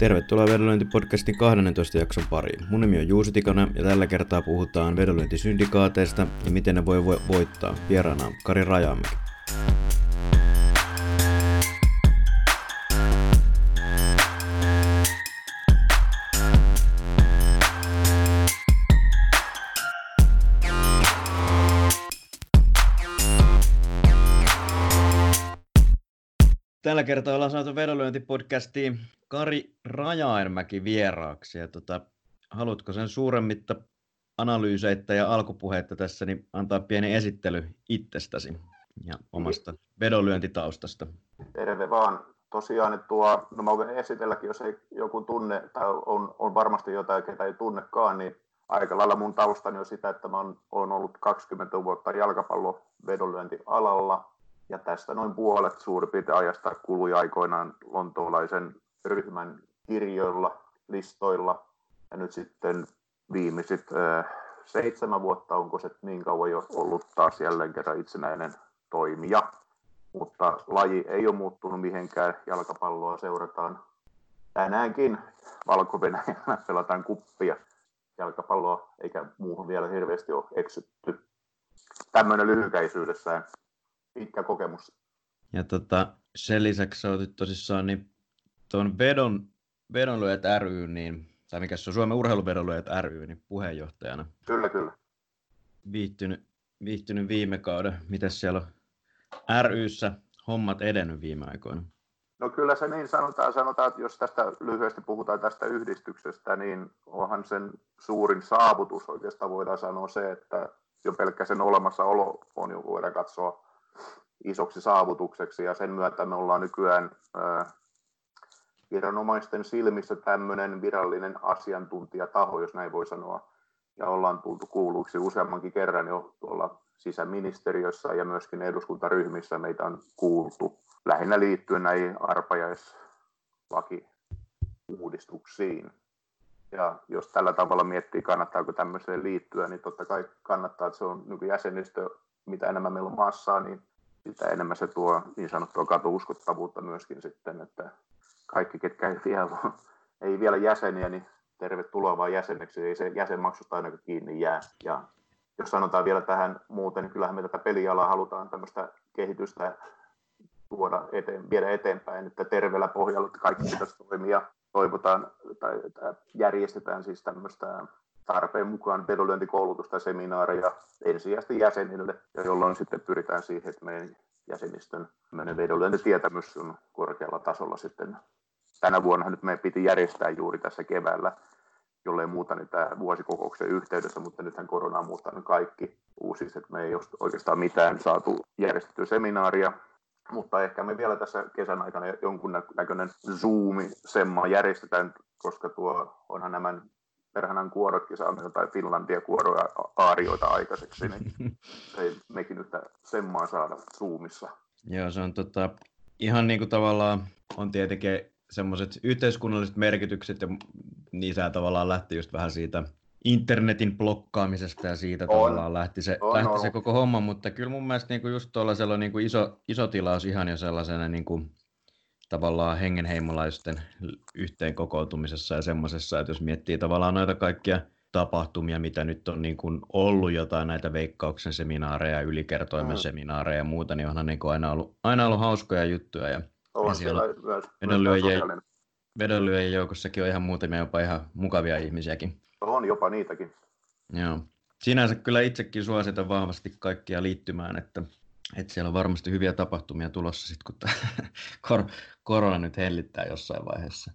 Tervetuloa Vedonlyöntipodcastin 12 jakson pariin. Mun nimi on Juuso Tikonen ja tällä kertaa puhutaan vedonlyöntisyndikaateista ja miten ne voi vo- voittaa. Vieraana Kari Rajamäki. Tällä kertaa ollaan saatu vedonlyöntipodcastiin Kari Rajaermäki vieraaksi. Ja tota, haluatko sen suuremmitta analyyseitä ja alkupuheita tässä, niin antaa pieni esittely itsestäsi ja omasta vedonlyöntitaustasta. Terve vaan. Tosiaan, että tuo, no mä voin esitelläkin, jos ei joku tunne, tai on, on varmasti jotain, ketä ei tunnekaan, niin aika lailla mun taustani on sitä, että mä oon, ollut 20 vuotta jalkapallo vedonlyöntialalla, ja tästä noin puolet suurin piirtein ajasta kului aikoinaan lontoolaisen ryhmän kirjoilla, listoilla, ja nyt sitten viimeiset äh, seitsemän vuotta, onko se niin kauan jo ollut taas jälleen kerran itsenäinen toimija. Mutta laji ei ole muuttunut mihinkään, jalkapalloa seurataan tänäänkin. Valko pelataan kuppia. Jalkapalloa, eikä muuhun vielä hirveästi ole eksytty. Tämmöinen lyhykäisyydessään pitkä kokemus. Ja tota, sen lisäksi olet tosissaan niin tuon vedon, vedonlyöjät ry, niin, tai mikä se on Suomen urheiluvedonlyöjät ry, niin puheenjohtajana. Kyllä, kyllä. Viihtynyt, viihtynyt viime kauden. Miten siellä on ryssä hommat edennyt viime aikoina? No kyllä se niin sanotaan, sanotaan, että jos tästä lyhyesti puhutaan tästä yhdistyksestä, niin onhan sen suurin saavutus oikeastaan voidaan sanoa se, että jo pelkkä sen olemassaolo on jo voidaan katsoa isoksi saavutukseksi ja sen myötä me ollaan nykyään viranomaisten silmissä tämmöinen virallinen asiantuntijataho, jos näin voi sanoa, ja ollaan tultu kuulluiksi useammankin kerran jo tuolla sisäministeriössä ja myöskin eduskuntaryhmissä meitä on kuultu lähinnä liittyen näihin arpajaislakiuudistuksiin. Ja jos tällä tavalla miettii, kannattaako tämmöiseen liittyä, niin totta kai kannattaa, että se on jäsenistö, mitä enemmän meillä on massaa, niin sitä enemmän se tuo niin sanottua katuuskottavuutta myöskin sitten, että kaikki, ketkä ei vielä, ei vielä jäseniä, niin tervetuloa vaan jäseneksi, ei se jäsenmaksusta aina kiinni jää. Ja jos sanotaan vielä tähän muuten, niin kyllähän me tätä pelialaa halutaan tämmöistä kehitystä tuoda eteen, viedä eteenpäin, että terveellä pohjalla että kaikki pitäisi toimia. Toivotaan tai järjestetään siis tämmöistä tarpeen mukaan vedonlyöntikoulutusta ja seminaareja ensisijaisesti jäsenille, ja jolloin sitten pyritään siihen, että meidän jäsenistön vedonlyöntitietämys on korkealla tasolla sitten. Tänä vuonna nyt meidän piti järjestää juuri tässä keväällä, jollei muuta niin tämä vuosikokouksen yhteydessä, mutta nythän korona on muuttanut kaikki uusiksi, että me ei ole oikeastaan mitään saatu järjestettyä seminaaria, mutta ehkä me vielä tässä kesän aikana jonkun näköinen Zoom-semma järjestetään, koska tuo onhan nämä perhanan kuorotkin saamme jotain Finlandia kuoroja aarioita aikaiseksi, niin ei mekin nyt semmaa saada Zoomissa. Joo, se on tota, ihan niin kuin tavallaan on tietenkin semmoiset yhteiskunnalliset merkitykset ja niissä tavallaan lähti just vähän siitä internetin blokkaamisesta ja siitä on. tavallaan lähti, se, on, lähti on. se koko homma, mutta kyllä mun mielestä niin kuin just tuollaisella niin kuin iso, iso tilaus ihan jo sellaisena niin kuin tavallaan hengenheimolaisten yhteen kokoutumisessa ja semmoisessa, että jos miettii tavallaan noita kaikkia tapahtumia, mitä nyt on niin kuin ollut jotain näitä veikkauksen seminaareja, ylikertoimen mm. seminaareja ja muuta, niin onhan niin kuin aina, ollut, aina ollut hauskoja juttuja. Ja, on siellä vedonlyöjien, vedonlyöjien joukossakin on ihan muutamia jopa ihan mukavia ihmisiäkin. On jopa niitäkin. Joo. Sinänsä kyllä itsekin suositan vahvasti kaikkia liittymään, että että siellä on varmasti hyviä tapahtumia tulossa sitten, kun kor- korona nyt hellittää jossain vaiheessa.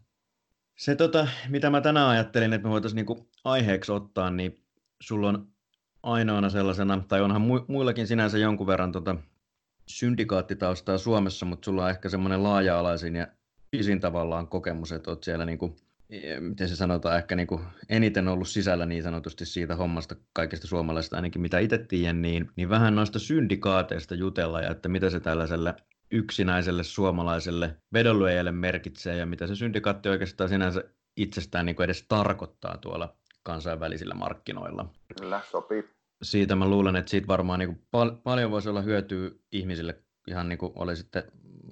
Se, tota, mitä mä tänään ajattelin, että me voitaisiin niinku aiheeksi ottaa, niin sulla on ainoana sellaisena, tai onhan muillakin sinänsä jonkun verran tota syndikaattitaustaa Suomessa, mutta sulla on ehkä semmoinen laaja-alaisin ja pisin tavallaan kokemus, että olet siellä niinku miten se sanotaan, ehkä niin kuin eniten ollut sisällä niin sanotusti siitä hommasta kaikista suomalaisista ainakin mitä itse tiedän, niin, niin vähän noista syndikaateista jutella ja että mitä se tällaiselle yksinäiselle suomalaiselle vedonlyöjälle merkitsee ja mitä se syndikaatti oikeastaan sinänsä itsestään niin kuin edes tarkoittaa tuolla kansainvälisillä markkinoilla. Kyllä, sopii. Siitä mä luulen, että siitä varmaan niin kuin pal- paljon voisi olla hyötyä ihmisille, ihan niin kuin oli sitten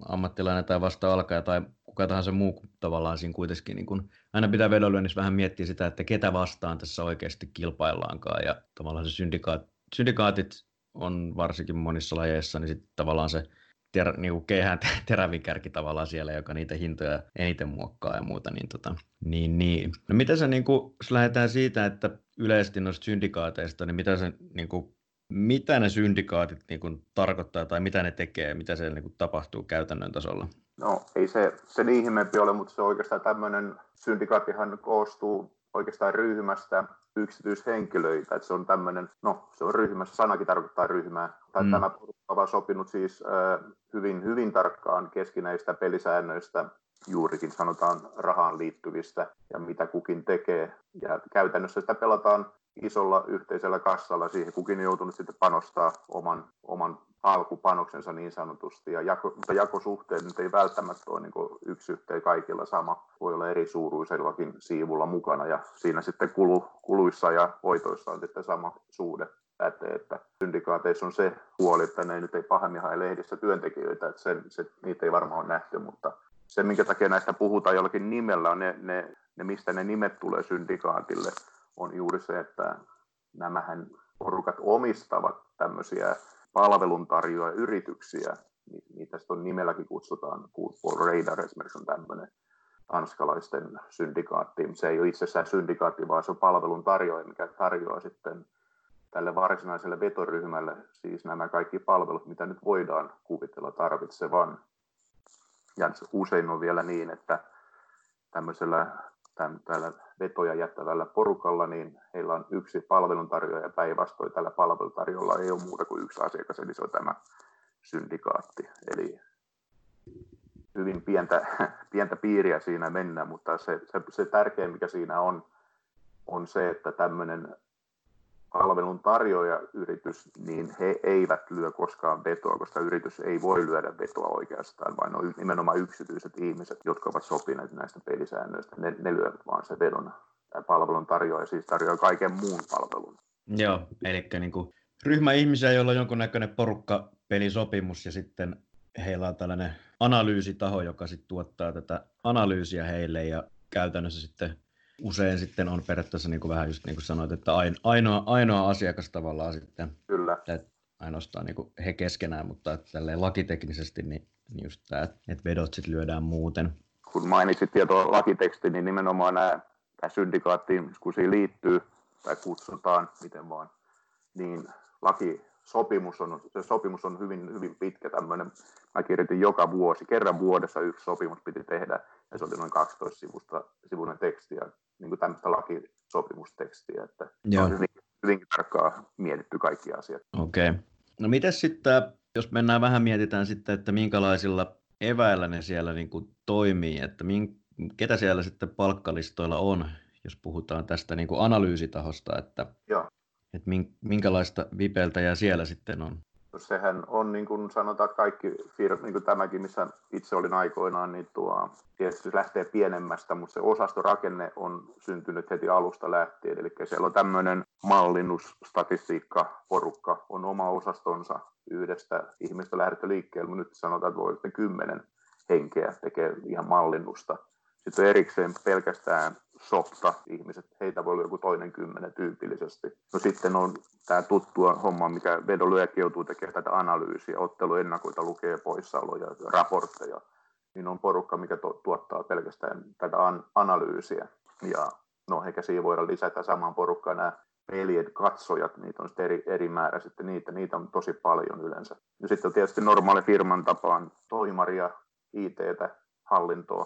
ammattilainen tai vasta alkaja tai kuka tahansa muu tavallaan siinä kuitenkin, niin kun, aina pitää vedonlyönnissä vähän miettiä sitä, että ketä vastaan tässä oikeasti kilpaillaankaan, ja tavallaan se syndikaat, syndikaatit on varsinkin monissa lajeissa, niin sitten tavallaan se ter, niin kuin keihään terävin kärki tavallaan siellä, joka niitä hintoja eniten muokkaa ja muuta. Niin, tota, niin, niin. No mitä se, niin kuin, jos lähdetään siitä, että yleisesti noista syndikaateista, niin mitä se niin kuin, mitä ne syndikaatit niin kuin, tarkoittaa tai mitä ne tekee, mitä se niin kuin, tapahtuu käytännön tasolla? No ei se sen ihmeempi ole, mutta se oikeastaan tämmöinen syndikaattihan koostuu oikeastaan ryhmästä yksityishenkilöitä, että se on tämmöinen, no se on ryhmässä, sanakin tarkoittaa ryhmää, tai mm. tämä porukka on sopinut siis äh, hyvin, hyvin tarkkaan keskinäistä pelisäännöistä, juurikin sanotaan rahaan liittyvistä ja mitä kukin tekee. Ja käytännössä sitä pelataan isolla yhteisellä kassalla, siihen kukin on joutunut sitten panostaa oman, oman alkupanoksensa niin sanotusti, ja jako, mutta jakosuhteet nyt ei välttämättä ole niin yksi yhteen kaikilla sama, voi olla eri suuruisellakin siivulla mukana, ja siinä sitten kulu, kuluissa ja voitoissa on sitten sama suhde. Pätee, että syndikaateissa on se huoli, että ne nyt ei pahemmin hae lehdissä työntekijöitä, että se, se, niitä ei varmaan ole nähty, mutta se, minkä takia näistä puhutaan jollakin nimellä, on ne, ne, ne mistä ne nimet tulee syndikaatille, on juuri se, että nämähän porukat omistavat tämmöisiä palveluntarjoajayrityksiä, niitä on nimelläkin kutsutaan, Football Radar esimerkiksi on tämmöinen tanskalaisten syndikaatti. Se ei ole itsessään syndikaatti, vaan se on palveluntarjoaja, mikä tarjoaa sitten tälle varsinaiselle vetoryhmälle siis nämä kaikki palvelut, mitä nyt voidaan kuvitella tarvitsevan. Ja usein on vielä niin, että tämmöisellä tämän, täällä vetoja jättävällä porukalla, niin heillä on yksi palveluntarjoaja päinvastoin. Tällä palveluntarjolla ei ole muuta kuin yksi asiakas, eli se on tämä syndikaatti. Eli hyvin pientä, pientä piiriä siinä mennään, mutta se, se, se tärkein, mikä siinä on, on se, että tämmöinen palvelun tarjoajayritys, niin he eivät lyö koskaan vetoa, koska yritys ei voi lyödä vetoa oikeastaan, vaan on nimenomaan yksityiset ihmiset, jotka ovat sopineet näistä pelisäännöistä. Ne, ne lyövät vaan se vedon. Tämä palvelun tarjoaja siis tarjoaa kaiken muun palvelun. Joo, eli niin kuin ryhmä ihmisiä, joilla on jonkunnäköinen porukka pelisopimus ja sitten heillä on tällainen analyysitaho, joka sitten tuottaa tätä analyysiä heille ja käytännössä sitten usein sitten on periaatteessa niin kuin vähän just niin kuin sanoit, että ainoa, ainoa asiakas tavallaan sitten. Kyllä. Että ainoastaan niin kuin he keskenään, mutta tälleen lakiteknisesti niin, niin just tämä, että vedot sitten lyödään muuten. Kun mainitsit tietoa lakiteksti, niin nimenomaan nämä, tämä syndikaattiin, kun siihen liittyy tai kutsutaan, miten vaan, niin laki sopimus on, se sopimus on hyvin, hyvin pitkä tämmöinen. Mä kirjoitin joka vuosi, kerran vuodessa yksi sopimus piti tehdä, ja se oli noin 12 sivusta, sivuinen teksti, ja niin kuin tämmöistä lakisopimustekstiä, että Joo. on hyvin, hyvinkin tarkkaan mietitty kaikki asiat. Okei. Okay. No miten sitten, jos mennään vähän mietitään sitten, että minkälaisilla eväillä ne siellä niin kuin toimii, että min, ketä siellä sitten palkkalistoilla on, jos puhutaan tästä niin kuin analyysitahosta, että Joo että minkälaista vipeltäjää siellä sitten on? Sehän on niin kuin sanotaan kaikki firmat, niin kuin tämäkin, missä itse olin aikoinaan, niin tuo, tietysti lähtee pienemmästä, mutta se osastorakenne on syntynyt heti alusta lähtien. Eli siellä on tämmöinen mallinnusstatistiikka, porukka on oma osastonsa yhdestä ihmistä lähdetty liikkeelle, mutta nyt sanotaan, että voi sitten kymmenen henkeä tekee ihan mallinnusta. Sitten erikseen pelkästään softa ihmiset, heitä voi olla joku toinen kymmenen tyypillisesti. No sitten on tämä tuttua homma, mikä vedonlyöjät joutuu tekemään tätä analyysiä, otteluennakoita lukee poissaoloja, raportteja, niin on porukka, mikä tuottaa pelkästään tätä an- analyysiä. Ja no eikä siihen voida lisätä samaan porukkaan nämä pelien katsojat, niitä on sitten eri, eri määrä sitten niitä, niitä on tosi paljon yleensä. Ja sitten on tietysti normaali firman tapaan toimaria, IT-tä, hallintoa,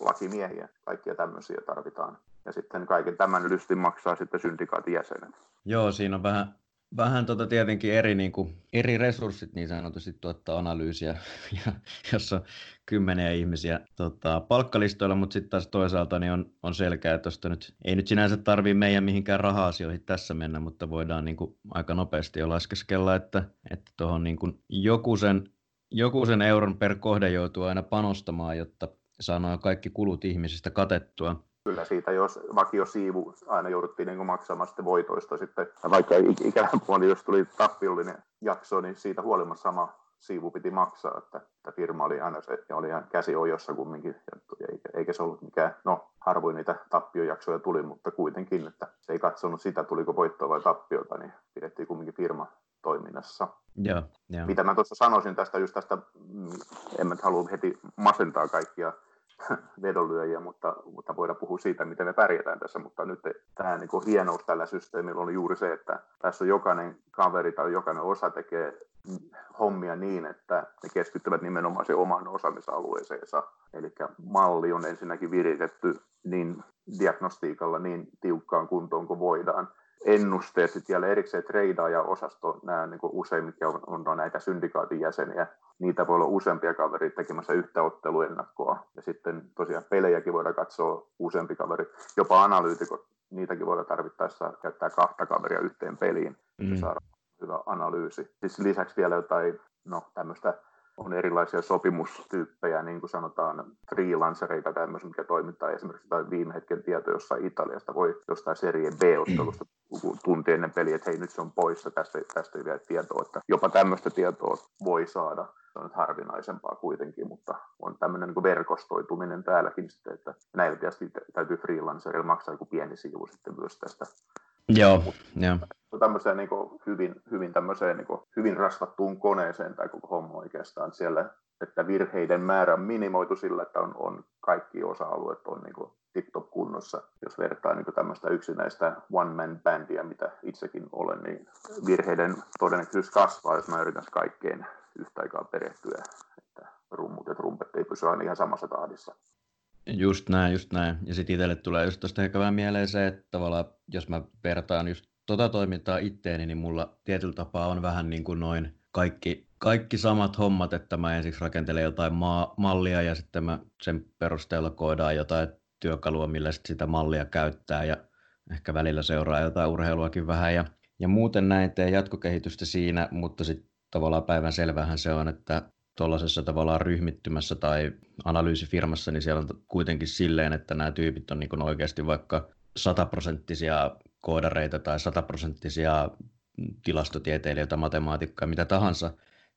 lakimiehiä, kaikkia tämmöisiä tarvitaan. Ja sitten kaiken tämän lystin maksaa sitten syndikaatin jäsenet. Joo, siinä on vähän, vähän tota tietenkin eri, niin kuin, eri resurssit niin sanotusti tuottaa analyysiä, ja, jossa on kymmeniä ihmisiä tota, palkkalistoilla, mutta sitten taas toisaalta niin on, on selkeä, että nyt, ei nyt sinänsä tarvii meidän mihinkään raha-asioihin tässä mennä, mutta voidaan niin kuin, aika nopeasti jo laskeskella, että, että niin joku, sen, joku sen euron per kohde joutuu aina panostamaan, jotta saadaan kaikki kulut ihmisistä katettua. Kyllä siitä, jos vakio siivu aina jouduttiin niin maksamaan sitten voitoista sitten, vaikka ikävän puoli, jos tuli tappiollinen jakso, niin siitä huolimatta sama, siivu piti maksaa, että, että firma oli aina se, ja oli ihan käsi ojossa kumminkin, eikä, eikä se ollut mikään, no harvoin niitä tappiojaksoja tuli, mutta kuitenkin, että se ei katsonut sitä, tuliko voittoa vai tappiota, niin pidettiin kumminkin firma toiminnassa. Ja, ja. Mitä mä tuossa sanoisin tästä, just tästä, mm, en mä halua heti masentaa kaikkia vedonlyöjiä, mutta, mutta voidaan puhua siitä, miten me pärjätään tässä. Mutta nyt tämä niin hienous tällä systeemillä on juuri se, että tässä on jokainen kaveri tai jokainen osa tekee hommia niin, että ne keskittyvät nimenomaan se omaan osaamisalueeseensa. Eli malli on ensinnäkin viritetty niin diagnostiikalla niin tiukkaan kuntoon kuin voidaan ennusteet sitten vielä erikseen treidaaja-osasto, nämä niin usein, mitkä on, on, näitä syndikaatin jäseniä, niitä voi olla useampia kavereita tekemässä yhtä otteluennakkoa. Ja sitten tosiaan pelejäkin voidaan katsoa useampi kaveri, jopa analyytikot, niitäkin voidaan tarvittaessa käyttää kahta kaveria yhteen peliin, mm. saada hyvä analyysi. Siis lisäksi vielä jotain no, tämmöistä on erilaisia sopimustyyppejä, niin kuin sanotaan freelancereita tämmöisiä, mikä toimittaa esimerkiksi jotain viime hetken tieto jossain Italiasta, voi jostain serie B-ottelusta tunti ennen peliä, että hei nyt se on poissa, tästä, tästä ei vielä tietoa, että jopa tämmöistä tietoa voi saada. Se on nyt harvinaisempaa kuitenkin, mutta on tämmöinen niin verkostoituminen täälläkin sitten, että näillä tietysti täytyy freelancerilla maksaa joku pieni siivu sitten myös tästä. Joo, joo tämmöiseen niin hyvin, hyvin, tämmöiseen niin hyvin rasvattuun koneeseen tämä koko homma oikeastaan siellä, että virheiden määrä on minimoitu sillä, että on, on kaikki osa-alueet on niin tip-top kunnossa. Jos vertaa niin tämmöistä yksinäistä one-man-bändiä, mitä itsekin olen, niin virheiden todennäköisyys kasvaa, jos mä yritän kaikkeen yhtä aikaa perehtyä, että rummut ja trumpet ei pysy aina ihan samassa tahdissa. Just näin, just näin. Ja sitten itselle tulee just tuosta ehkä vähän mieleen se, että tavallaan jos mä vertaan just tota toimintaa itteeni, niin mulla tietyllä tapaa on vähän niin kuin noin kaikki, kaikki samat hommat, että mä ensiksi rakentelen jotain maa, mallia ja sitten mä sen perusteella koodaan jotain työkalua, millä sit sitä mallia käyttää ja ehkä välillä seuraa jotain urheiluakin vähän ja, ja muuten näin teen jatkokehitystä siinä, mutta sitten tavallaan päivän selvähän se on, että tuollaisessa tavallaan ryhmittymässä tai analyysifirmassa, niin siellä on kuitenkin silleen, että nämä tyypit on niin oikeasti vaikka sataprosenttisia koodareita tai sataprosenttisia tilastotieteilijöitä, matemaatikkoja, mitä tahansa,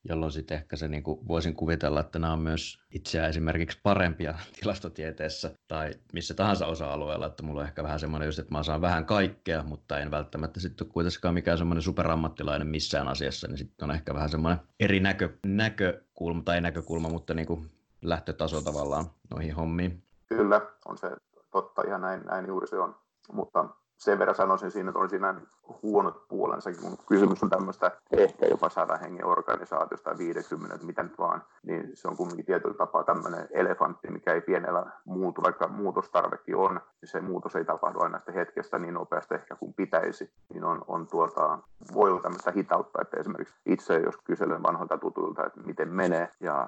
jolloin sitten ehkä se niin kuin voisin kuvitella, että nämä on myös itseä esimerkiksi parempia tilastotieteessä tai missä tahansa osa-alueella, että mulla on ehkä vähän semmoinen just, että mä saan vähän kaikkea, mutta en välttämättä sitten kuitenkaan mikään semmoinen superammattilainen missään asiassa, niin sitten on ehkä vähän semmoinen eri näkö, näkökulma, tai näkökulma, mutta niin kuin lähtötaso tavallaan noihin hommiin. Kyllä, on se totta, ihan näin, näin juuri se on, mutta sen verran sanoisin siinä, että on siinä huonot puolensa, kun kysymys on tämmöistä ehkä jopa sadan hengen organisaatiosta tai 50, mitä nyt vaan, niin se on kumminkin tietyllä tapaa tämmöinen elefantti, mikä ei pienellä muutu, vaikka muutostarvekin on, niin se muutos ei tapahdu aina sitä hetkestä niin nopeasti ehkä kuin pitäisi, niin on, on tuota, voi olla tämmöistä hitautta, että esimerkiksi itse, jos kyselen vanhoilta tutuilta, että miten menee, ja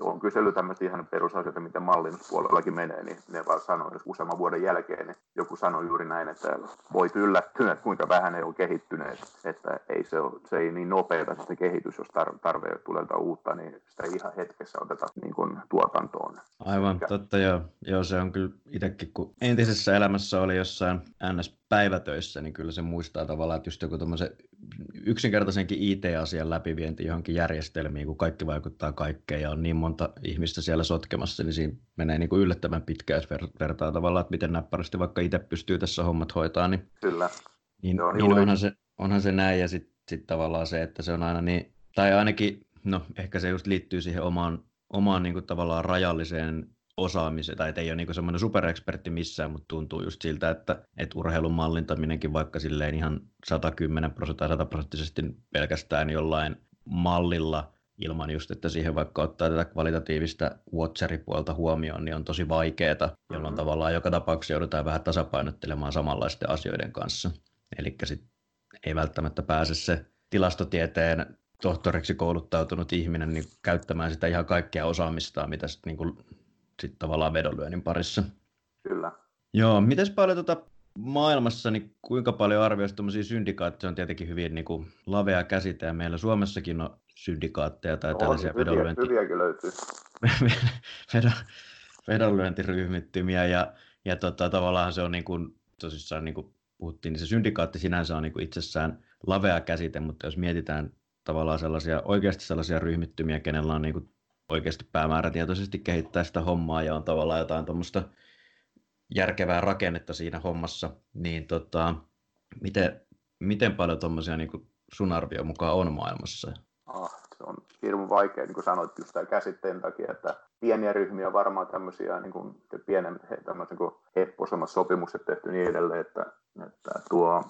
on kysely tämmöistä ihan perusasioita, miten mallinnuspuolellakin menee, niin ne vaan sanoo, jos useamman vuoden jälkeen, niin joku sanoi juuri näin, että voit yllättyä, että kuinka vähän ne on kehittyneet, että ei se, ole, se ei niin nopeata se kehitys, jos tarve tulee uutta, niin sitä ei ihan hetkessä oteta niin kuin tuotantoon. Aivan, Mikä... totta joo. joo. se on kyllä itsekin, kun entisessä elämässä oli jossain NS-päivätöissä, niin kyllä se muistaa tavallaan, että just joku yksinkertaisenkin IT-asian läpivienti johonkin järjestelmiin, kun kaikki vaikuttaa kaikkeen ja on niin monta ihmistä siellä sotkemassa, niin siinä menee niin kuin yllättävän pitkään, jos vertaa tavallaan, että miten näppärästi vaikka itse pystyy tässä hommat hoitaa. Niin, Kyllä. Niin, no, niin onhan, se, onhan se näin ja sitten sit tavallaan se, että se on aina niin, tai ainakin, no ehkä se just liittyy siihen omaan, omaan niin kuin tavallaan rajalliseen osaamiseen, tai ei ole niin semmoinen superekspertti missään, mutta tuntuu just siltä, että, että urheilun mallintaminenkin vaikka silleen ihan 110 prosenttia 100 prosenttisesti pelkästään jollain mallilla ilman just, että siihen vaikka ottaa tätä kvalitatiivista watcheripuolta huomioon, niin on tosi vaikeaa, jolloin mm-hmm. tavallaan joka tapauksessa joudutaan vähän tasapainottelemaan samanlaisten asioiden kanssa. Eli ei välttämättä pääse se tilastotieteen tohtoriksi kouluttautunut ihminen niin käyttämään sitä ihan kaikkea osaamistaan, mitä sitten niin sit tavallaan vedonlyönnin parissa. Kyllä. Joo, miten paljon tota maailmassa, niin kuinka paljon arvioisi tuommoisia syndikaatteja, on tietenkin hyvin niin kuin lavea käsite, ja meillä Suomessakin on syndikaatteja tai on, tällaisia vedonlyönti... hyviäkin löytyy. vedonlyöntiryhmittymiä, ja, ja tota, tavallaan se on niin kuin, tosissaan niin kuin puhuttiin, niin se syndikaatti sinänsä on niin kuin itsessään lavea käsite, mutta jos mietitään tavallaan sellaisia, oikeasti sellaisia ryhmittymiä, kenellä on niin kuin oikeasti päämäärätietoisesti kehittää sitä hommaa ja on tavallaan jotain tuommoista järkevää rakennetta siinä hommassa, niin tota, miten, miten paljon tuommoisia niin sun arvio mukaan on maailmassa? Ah, se on hirveän vaikea, niin kuin sanoit just tämän käsitteen takia, että pieniä ryhmiä varmaan tämmöisiä niin kuin pienemmät tämmöiset niin heppoisemmat sopimukset tehty niin edelleen, että, että tuo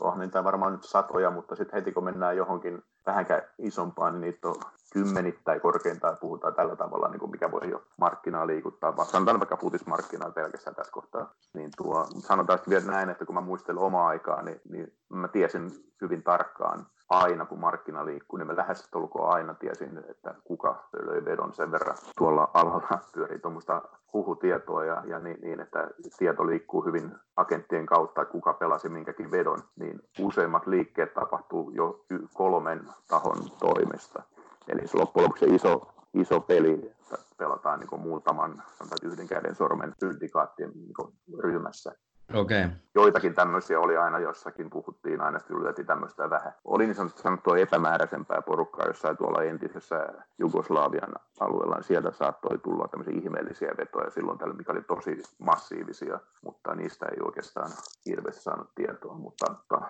on niitä varmaan nyt satoja, mutta sitten heti kun mennään johonkin vähänkään isompaan, niin niitä on kymmenittäin korkeintaan puhutaan tällä tavalla, niin kuin mikä voi jo markkinaa liikuttaa, vaan sanotaan vaikka futismarkkinaa pelkästään tässä kohtaa. Niin tuo, sanotaan vielä näin, että kun mä muistelen omaa aikaa, niin, niin mä tiesin hyvin tarkkaan aina, kun markkina liikkuu, niin mä lähes aina tiesin, että kuka löi vedon sen verran. Tuolla alalla pyörii tuommoista huhutietoa ja, ja niin, niin, että tieto liikkuu hyvin agenttien kautta, kuka pelasi minkäkin vedon, niin useimmat liikkeet tapahtuu jo kolmen tahon toimesta. Eli se loppujen lopuksi iso, iso peli että pelataan niin muutaman sanotaan, yhden käden sormen syndikaattien niin ryhmässä. Okay. Joitakin tämmöisiä oli aina jossakin, puhuttiin aina, että tämmöistä vähän. Oli niin sanottua epämääräisempää porukkaa jossain tuolla entisessä Jugoslavian alueella, sieltä saattoi tulla tämmöisiä ihmeellisiä vetoja silloin tällä, mikä oli tosi massiivisia, mutta niistä ei oikeastaan hirveästi saanut tietoa, mutta, mutta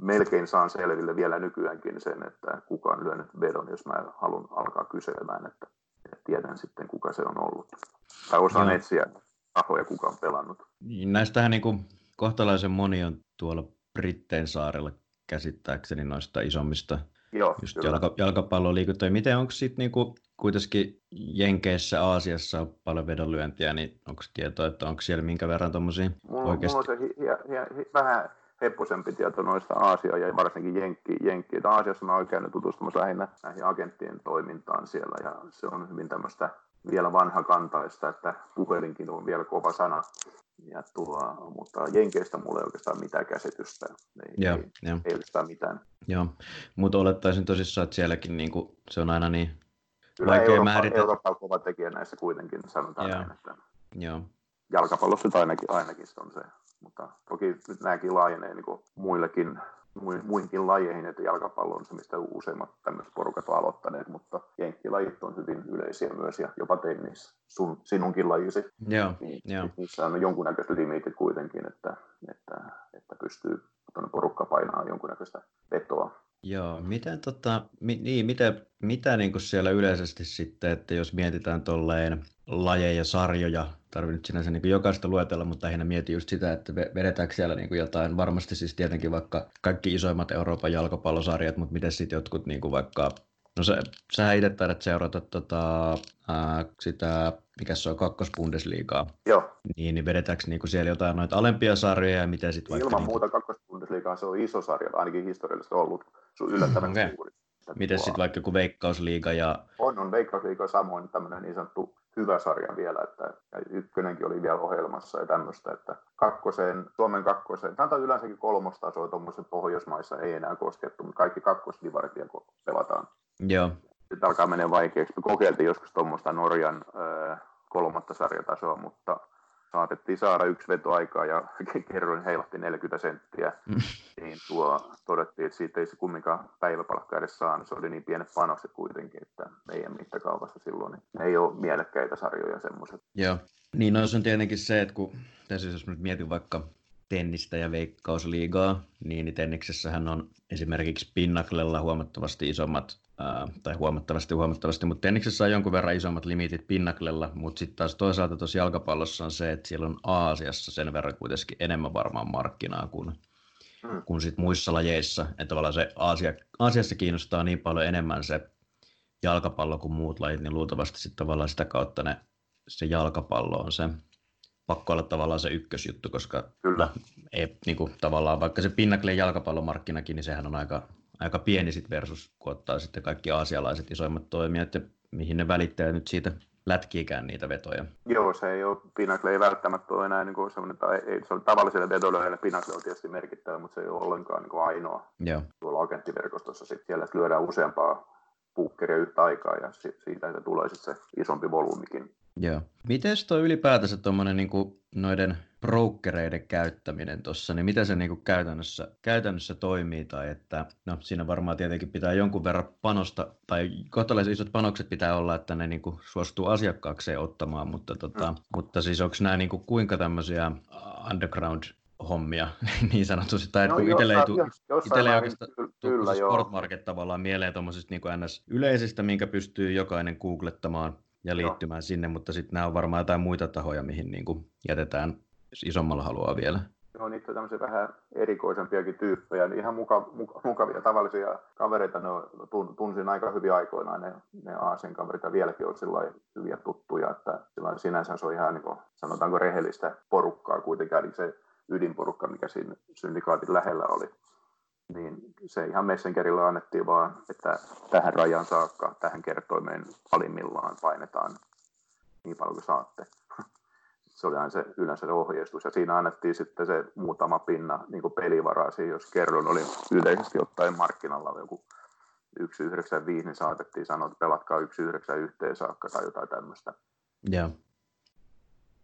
melkein saan selville vielä nykyäänkin sen, että kuka on lyönyt vedon, jos mä haluan alkaa kyselemään, että, että tiedän sitten kuka se on ollut. Tai osaan no. etsiä tahoja, kuka on pelannut. Niin, näistähän niin kuin kohtalaisen moni on tuolla Brittein saarella käsittääkseni noista isommista Joo, just jalka, jalkapalloliikuntoja. Miten onko sitten niinku kuitenkin Jenkeissä, Aasiassa on paljon vedonlyöntiä, niin onko tietoa, että onko siellä minkä verran tuommoisia oikeasti? Mulla on se hi, hi, hi, vähän hepposempi tieto noista Aasia ja varsinkin Jenkki. Jenkki. Että Aasiassa mä oon käynyt tutustumassa lähinnä näihin agenttien toimintaan siellä ja se on hyvin tämmöistä vielä vanhakantaista, että puhelinkin on vielä kova sana. Ja tuo, mutta Jenkeistä mulla ei oikeastaan mitään käsitystä. Ei, joo, ei, jo. ei oikeastaan mitään. Joo, mutta olettaisin tosissaan, että sielläkin niin kuin, se on aina niin Kyllä vaikea Eurooppa, määritellä. Eurooppa on kova tekijä näissä kuitenkin, sanotaan joo. näin. Että Joo. jalkapallossa ainakin, ainakin se on se. Mutta toki nyt nämäkin laajenee niin muillekin muihinkin lajeihin, että jalkapallo on se, mistä useimmat tämmöiset porukat ovat aloittaneet, mutta jenkkilajit on hyvin yleisiä myös ja jopa tennis, sun, sinunkin lajisi. Joo, niin, joo. Niissä on jonkunnäköiset limiitit kuitenkin, että, että, että pystyy porukka painaa jonkunnäköistä vetoa. Joo, miten tota, mi, niin, mitä, mitä niin kuin siellä yleisesti sitten, että jos mietitään tolleen lajeja, sarjoja, tarvii nyt sinänsä niin jokaista luetella, mutta lähinnä mietin just sitä, että vedetäänkö siellä niin kuin jotain, varmasti siis tietenkin vaikka kaikki isoimmat Euroopan jalkapallosarjat, mutta miten sitten jotkut niin kuin vaikka, no sä, sä itse taidat seurata tota, ää, sitä, mikä se on, kakkosbundesliigaa. Joo. Niin, niin vedetäänkö niin kuin siellä jotain noita alempia sarjoja ja miten sitten vaikka... Ilman niin muuta kakkosbundesliigaa se on iso sarja, ainakin historiallisesti ollut sun yllättävän okay. suuri. Miten sitten vaikka kuin Veikkausliiga ja... On, on Veikkausliiga samoin tämmöinen niin sanottu hyvä sarja vielä, että ja ykkönenkin oli vielä ohjelmassa ja tämmöistä, että kakkoseen, Suomen kakkoseen, sanotaan yleensäkin kolmostasoa tuommoisen Pohjoismaissa ei enää koskettu, mutta kaikki kakkosdivarit pelataan. Joo. Sitten alkaa mennä vaikeaksi. Me kokeiltiin joskus tuommoista Norjan ö, kolmatta sarjatasoa, mutta saatettiin saada yksi veto aikaa ja kerroin heilahti 40 senttiä, mm. niin tuo todettiin, että siitä ei se kumminkaan päiväpalkka edes saanut. Se oli niin pienet panokset kuitenkin, että meidän mittakaavassa silloin niin ne ei ole mielekkäitä sarjoja semmoiset. Joo, niin no se on tietenkin se, että kun tässä jos nyt mietin vaikka tennistä ja veikkausliigaa, niin tenniksessähän on esimerkiksi Pinnaklella huomattavasti isommat tai huomattavasti huomattavasti, mutta tenniksessä on jonkun verran isommat limitit pinnaklella, mutta sitten taas toisaalta tuossa jalkapallossa on se, että siellä on Aasiassa sen verran kuitenkin enemmän varmaan markkinaa kuin, mm. kuin sit muissa lajeissa, että tavallaan se Aasia, Aasiassa kiinnostaa niin paljon enemmän se jalkapallo kuin muut lajit, niin luultavasti sitten tavallaan sitä kautta ne, se jalkapallo on se pakko olla tavallaan se ykkösjuttu, koska Kyllä. Ei, niin kuin, tavallaan vaikka se Pinnaklen jalkapallomarkkinakin, niin sehän on aika aika pieni sit versus, kun ottaa sitten kaikki aasialaiset isoimmat toimijat ja mihin ne välittää nyt siitä lätkiikään niitä vetoja. Joo, se ei ole, Pinnacle ei välttämättä ole enää niin kuin sellainen, tai ei, se on tavalliselle vedoille, Pinnacle on tietysti merkittävä, mutta se ei ole ollenkaan niin kuin ainoa Joo. tuolla agenttiverkostossa. Sitten siellä lyödään useampaa puukkeria yhtä aikaa ja siitä että tulee sitten se isompi volyymikin. Joo. Miten tuo ylipäätänsä tuommoinen niin noiden brokereiden käyttäminen tuossa, niin miten se niin kuin käytännössä, käytännössä toimii, tai että no siinä varmaan tietenkin pitää jonkun verran panosta, tai kohtalaisen isot panokset pitää olla, että ne niin kuin suostuu asiakkaakseen ottamaan, mutta, tota, mm. mutta siis onko nämä niin kuin kuinka tämmöisiä underground hommia niin sanotusti. Tai no, kun itselle ei, tu, jos, itselle ei oikeastaan kyllä, Sportmarket tavallaan mieleen tuommoisista niin ns. yleisistä, minkä pystyy jokainen googlettamaan ja liittymään joo. sinne, mutta sitten nämä on varmaan jotain muita tahoja, mihin niin kuin jätetään, jos isommalla haluaa vielä. Joo, niitä on tämmöisiä vähän erikoisempiakin tyyppejä, niin ihan muka, muka, mukavia tavallisia kavereita, ne on, tunsin aika hyvin aikoinaan, ne, ne Aasian kaverit ja vieläkin on sillä hyviä tuttuja, että sinänsä se on ihan niin kuin, sanotaanko rehellistä porukkaa kuitenkin, se ydinporukka, mikä siinä syndikaatin lähellä oli, niin se ihan Messengerillä annettiin vaan, että tähän rajan saakka, tähän kertoimeen alimmillaan painetaan niin paljon kuin saatte. Se oli aina se yleensä se ohjeistus, ja siinä annettiin sitten se muutama pinna niin pelivaraa siihen, jos kerron oli yleisesti ottaen markkinalla joku 195, niin saatettiin sanoa, että pelatkaa 191 saakka tai jotain tämmöistä. Yeah.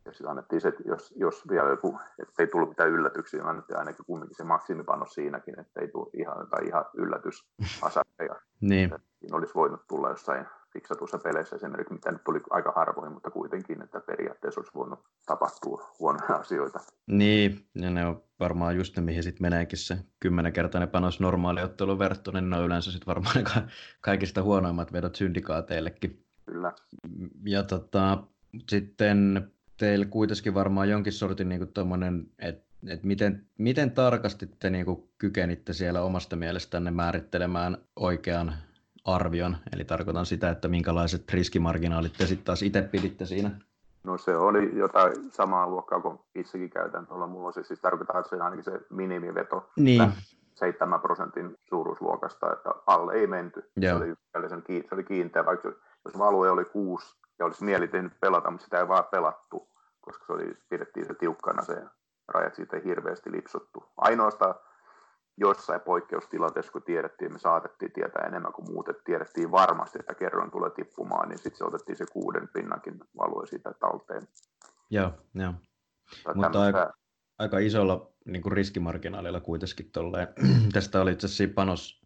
Ja sitten annettiin se, että jos, jos vielä joku, ei tullut mitään yllätyksiä, niin annettiin ainakin kumminkin se maksimipanos siinäkin, että ei tule ihan, tai ihan yllätysasakkeja. niin. Siinä olisi voinut tulla jossain fiksatussa peleissä esimerkiksi, mitä nyt tuli aika harvoin, mutta kuitenkin, että periaatteessa olisi voinut tapahtua huonoja asioita. Niin, ja ne on varmaan just ne, mihin sitten meneekin se kymmenenkertainen panos normaaliottelun verrattuna, niin ne on yleensä sitten varmaan kaikista huonoimmat vedot syndikaateillekin. Kyllä. Ja tota, sitten teillä kuitenkin varmaan jonkin sortin niin tuommoinen, että et miten, miten tarkasti te niin kuin kykenitte siellä omasta mielestänne määrittelemään oikean arvion, eli tarkoitan sitä, että minkälaiset riskimarginaalit te sitten taas itse piditte siinä? No se oli jotain samaa luokkaa kuin itsekin käytän tuolla. Mulla se siis tarkoittaa, että se on ainakin se minimiveto. Niin. 7 prosentin suuruusluokasta, että alle ei menty. Joo. Se oli, se oli kiinteä, vaikka jos value oli 6 ja olisi mieli tehnyt pelata, mutta sitä ei vaan pelattu, koska se oli, pidettiin se tiukkana se rajat siitä hirveästi lipsuttu. Ainoastaan jossain poikkeustilanteessa, kun tiedettiin, me saatettiin tietää enemmän kuin muut, että tiedettiin varmasti, että kerroin tulee tippumaan, niin sitten se otettiin se kuuden pinnankin value siitä talteen. Joo, joo. Mutta aika, aika isolla niin kuin riskimarginaalilla kuitenkin tolleen. Tästä oli itse asiassa panos,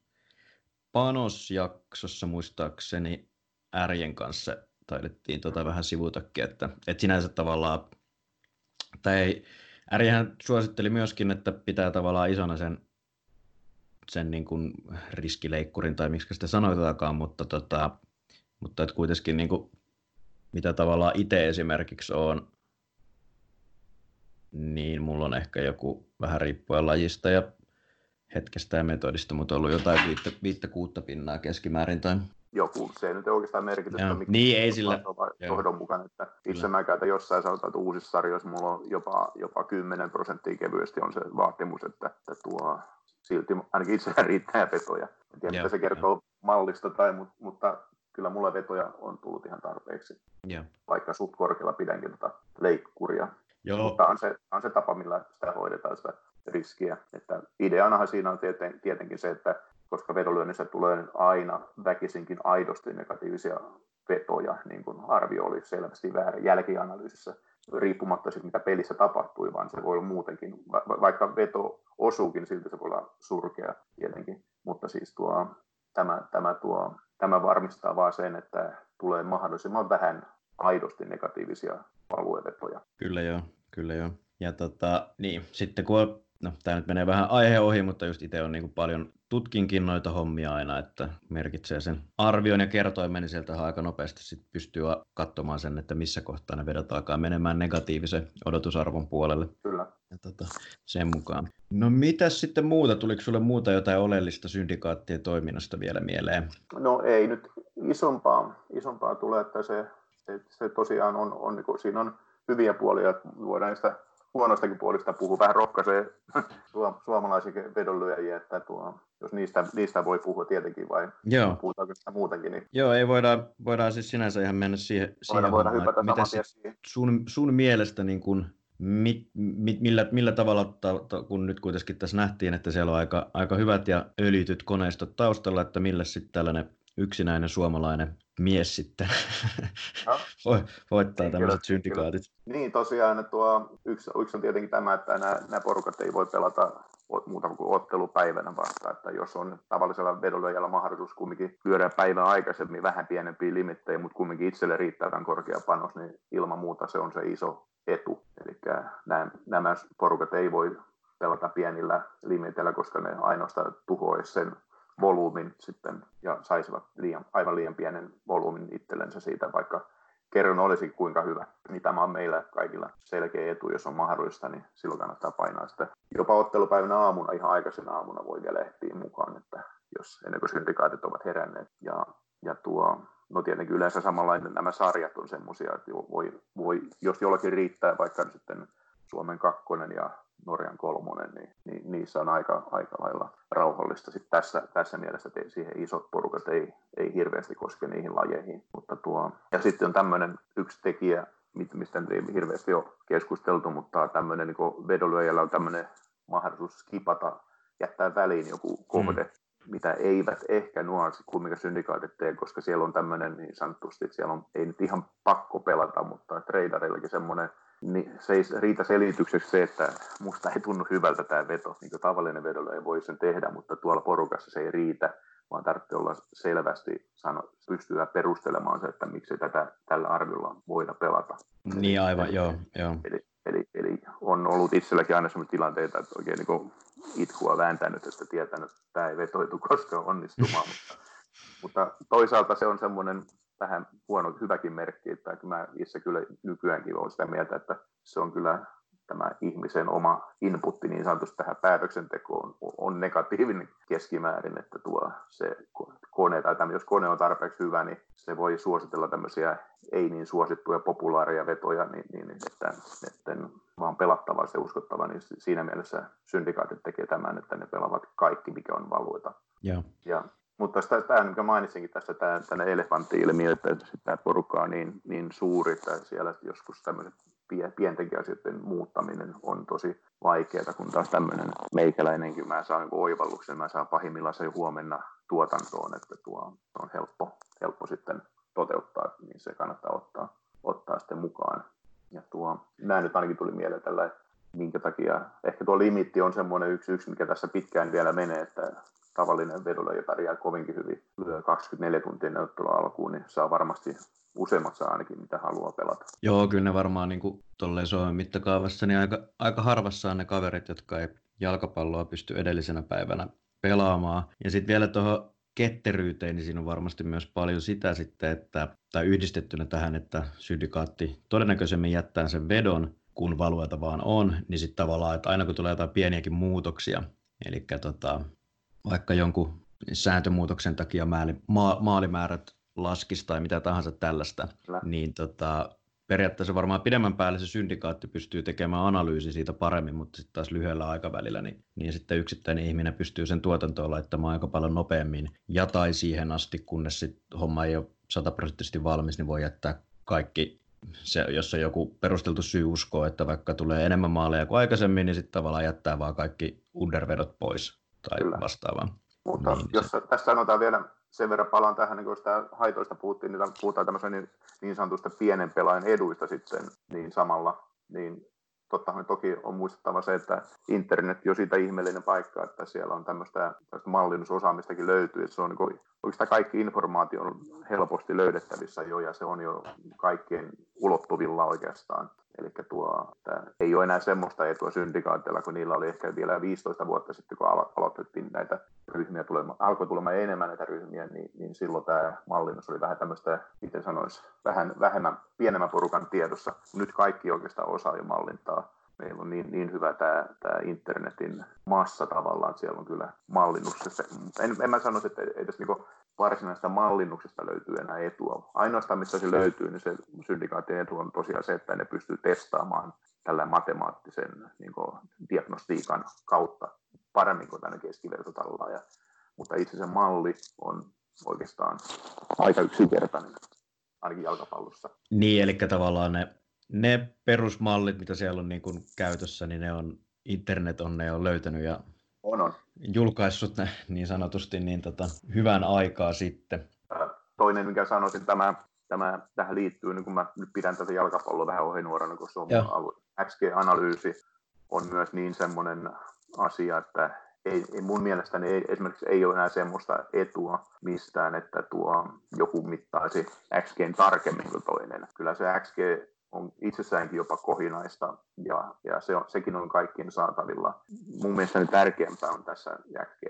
panosjaksossa muistaakseni Ärjen kanssa taidettiin tota vähän sivutakin, että, että sinänsä tavallaan, tai Ärihän suositteli myöskin, että pitää tavallaan isona sen, sen niin kuin riskileikkurin, tai miksi sitä sanoitaakaan, mutta, tota, mutta että kuitenkin niin kuin, mitä tavallaan itse esimerkiksi on, niin mulla on ehkä joku vähän riippuen lajista ja hetkestä ja metodista, mutta on ollut jotain viittä, viittä kuutta pinnaa keskimäärin tai joku, se ei nyt oikeastaan merkitystä, Joo, mikä niin ei sillä. johdonmukainen, että itse mä käytän jossain sanotaan, että uusissa sarjoissa mulla on jopa, jopa 10 prosenttia kevyesti on se vaatimus, että, että tuo silti ainakin itsellä riittää vetoja. En tiedä, mitä se kertoo jo. mallista, tai, mutta, mutta kyllä mulle vetoja on tullut ihan tarpeeksi. Joo. Vaikka suht korkealla pidänkin tota leikkuria. Joo. Mutta on se, on se tapa, millä sitä hoidetaan sitä riskiä. Että ideanahan siinä on tieten, tietenkin se, että koska vedonlyönnissä tulee aina väkisinkin aidosti negatiivisia vetoja, niin kuin arvio oli selvästi väärä jälkianalyysissä, riippumatta siitä, mitä pelissä tapahtui, vaan se voi olla muutenkin, vaikka veto osuukin, silti se voi olla surkea tietenkin, mutta siis tuo, tämä, tämä, tuo, tämä varmistaa vain sen, että tulee mahdollisimman vähän aidosti negatiivisia aluevetoja. Kyllä joo, kyllä joo. Ja tota, niin, sitten kun on, no tämä nyt menee vähän aihe ohi, mutta just itse on niin paljon tutkinkin noita hommia aina, että merkitsee sen arvion ja kertoimen, niin sieltä aika nopeasti sit pystyy katsomaan sen, että missä kohtaa ne vedot alkaa menemään negatiivisen odotusarvon puolelle. Kyllä. Ja tota, sen mukaan. No mitä sitten muuta? Tuliko sulle muuta jotain oleellista syndikaattien toiminnasta vielä mieleen? No ei nyt isompaa, isompaa tule, että se, se, se tosiaan on, on niin kuin, siinä on hyviä puolia, että voidaan sitä huonostakin puolista puhua, vähän rohkaisee suomalaisia vedonlyöjiä, että tuo, jos niistä, niistä voi puhua tietenkin vai Joo. puhutaanko sitä muutenkin. Niin... Joo, ei voida, voidaan siis sinänsä ihan mennä siihen, siihen voidaan, voidaan mitä siihen. Sun, sun mielestä niin kun, mit, mit, millä, millä tavalla, ta, ta, kun nyt kuitenkin tässä nähtiin, että siellä on aika, aika hyvät ja öljytyt koneistot taustalla, että millä sitten tällainen yksinäinen suomalainen mies sitten no. voittaa niin, tämmöiset syndikaatit. Niin tosiaan, tuo, yksi, yksi on tietenkin tämä, että nämä, nämä porukat ei voi pelata muuta kuin ottelupäivänä vasta, että jos on tavallisella vedolyöjällä mahdollisuus kumminkin lyödä päivän aikaisemmin vähän pienempiä limittejä, mutta kumminkin itselle riittää tämän korkea panos, niin ilman muuta se on se iso etu. Eli nämä, nämä porukat ei voi pelata pienillä limiteillä, koska ne ainoastaan tuhoaisi sen volyymin sitten ja saisivat liian, aivan liian pienen volyymin itsellensä siitä, vaikka kerron olisi kuinka hyvä, niin tämä on meillä kaikilla selkeä etu, jos on mahdollista, niin silloin kannattaa painaa sitä. Jopa ottelupäivänä aamuna, ihan aikaisena aamuna voi vielä ehtiä mukaan, että jos ennen kuin syndikaatit ovat heränneet. Ja, ja tuo, no tietenkin yleensä samanlainen nämä sarjat on semmoisia, että voi, voi, jos jollakin riittää vaikka sitten Suomen kakkonen ja Norjan kolmonen, niin, niin niissä on aika, aika lailla rauhallista. Sitten tässä, tässä mielessä että siihen isot porukat ei, ei hirveästi koske niihin lajeihin. Mutta tuo, ja sitten on tämmöinen yksi tekijä, mistä ei hirveästi ole keskusteltu, mutta tämmöinen niin vedolyöjällä on tämmöinen mahdollisuus skipata, jättää väliin joku kohde, mm mitä eivät ehkä nuo kumminkaan syndikaatit tee, koska siellä on tämmöinen niin sanotusti, että siellä on, ei nyt ihan pakko pelata, mutta tradereillakin semmoinen niin se ei riitä selitykseksi se, että musta ei tunnu hyvältä tämä veto. Niin kuin tavallinen vedolla ei voi sen tehdä, mutta tuolla porukassa se ei riitä, vaan tarvitsee olla selvästi sano, pystyä perustelemaan se, että miksi tätä tällä arviolla voida pelata. Niin aivan, eli, joo. joo. Eli, eli, eli, on ollut itselläkin aina sellaisia tilanteita, että oikein niin itkua vääntänyt, että tietänyt, että tämä ei vetoitu koskaan onnistumaan, mutta, mutta toisaalta se on semmoinen vähän huono, hyväkin merkki, että mä itse kyllä nykyäänkin olen sitä mieltä, että se on kyllä tämä ihmisen oma inputti niin sanotusti tähän päätöksentekoon on negatiivinen keskimäärin, että tuo se kone, tai tämä, jos kone on tarpeeksi hyvä, niin se voi suositella tämmöisiä ei niin suosittuja populaareja vetoja, niin, niin että, että vaan pelattava se uskottava, niin siinä mielessä syndikaatit tekee tämän, että ne pelaavat kaikki, mikä on valuita. Yeah. Ja mutta tämä, mikä mainitsinkin tässä, tämä, tämä elefantti-ilmiö, että tämä porukka on niin, niin suuri, että siellä joskus tämmöiset pientenkin asioiden muuttaminen on tosi vaikeaa, kun taas tämmöinen meikäläinenkin, mä saan oivalluksen, mä saan pahimmillaan se huomenna tuotantoon, että tuo on helppo, helppo sitten toteuttaa, niin se kannattaa ottaa, ottaa sitten mukaan. Ja tuo, näin nyt ainakin tuli mieleen tällä, minkä takia, ehkä tuo limitti on semmoinen yksi, yksi, mikä tässä pitkään vielä menee, että tavallinen ja pärjää kovinkin hyvin. Lyö 24 tuntia neuvottelua alkuun, niin saa varmasti useimmat saa ainakin, mitä haluaa pelata. Joo, kyllä ne varmaan niin kuin tolleen Suomen mittakaavassa, niin aika, aika harvassa on ne kaverit, jotka ei jalkapalloa pysty edellisenä päivänä pelaamaan. Ja sitten vielä tuohon ketteryyteen, niin siinä on varmasti myös paljon sitä sitten, että, tai yhdistettynä tähän, että syndikaatti todennäköisemmin jättää sen vedon, kun valueta vaan on, niin sitten tavallaan, että aina kun tulee jotain pieniäkin muutoksia, eli tota, vaikka jonkun sääntömuutoksen takia maali, ma, maalimäärät laskisi tai mitä tahansa tällaista, Kyllä. niin tota, periaatteessa varmaan pidemmän päälle se syndikaatti pystyy tekemään analyysi siitä paremmin, mutta sitten taas lyhyellä aikavälillä, niin, niin sitten yksittäinen ihminen pystyy sen tuotantoon laittamaan aika paljon nopeammin ja tai siihen asti, kunnes sit homma ei ole sataprosenttisesti valmis, niin voi jättää kaikki, se, jos on joku perusteltu syy uskoa, että vaikka tulee enemmän maaleja kuin aikaisemmin, niin sitten tavallaan jättää vaan kaikki undervedot pois tai Kyllä. vastaavaa. Mutta niin, jos se... tässä sanotaan vielä sen verran palaan tähän, niin kun sitä haitoista puhuttiin, niin puhutaan tämmöisen niin, niin sanotusta pienen pelaajan eduista sitten niin samalla, niin tottahan toki on muistettava se, että internet jo siitä ihmeellinen paikka, että siellä on tämmöistä, tämmöistä mallinnusosaamistakin löytyy, että se on niin oikeastaan kaikki informaatio on helposti löydettävissä jo ja se on jo kaikkien ulottuvilla oikeastaan. Eli tuo, tämä ei ole enää semmoista etua syndikaatilla, kun niillä oli ehkä vielä 15 vuotta sitten, kun alo- aloitettiin näitä ryhmiä tulemaan, alkoi tulemaan enemmän näitä ryhmiä, niin, niin silloin tämä mallinnus oli vähän tämmöistä, miten sanoisi, vähän vähemmän, pienemmän porukan tiedossa. Nyt kaikki oikeastaan osaa jo mallintaa meillä on niin, niin hyvä tämä, tämä internetin massa tavallaan, siellä on kyllä mallinnus. En, en mä sanoisi, että tässä niinku varsinaisesta mallinnuksesta löytyy enää etua. Ainoastaan missä se löytyy, niin se syndikaatin etu on tosiaan se, että ne pystyy testaamaan tällä matemaattisen niin kuin, diagnostiikan kautta paremmin kuin tänne keskivertotalla. Ja, mutta itse se malli on oikeastaan aika yksinkertainen, ainakin jalkapallossa. Niin, eli tavallaan ne, ne perusmallit, mitä siellä on niin kuin käytössä, niin ne on, internet on ne on löytänyt ja on, on. julkaissut ne niin sanotusti niin tota, hyvän aikaa sitten. toinen, mikä sanoisin, tämä, tämä tähän liittyy, niin kun mä nyt pidän tätä jalkapalloa vähän ohjenuorana, kun se on XG-analyysi on myös niin semmoinen asia, että ei, ei mun mielestäni ei, esimerkiksi ei ole enää semmoista etua mistään, että tuo joku mittaisi XG tarkemmin kuin toinen. Kyllä se XG on itsessäänkin jopa kohinaista ja, ja se on, sekin on kaikkien saatavilla. Mun mielestä tärkeämpää on tässä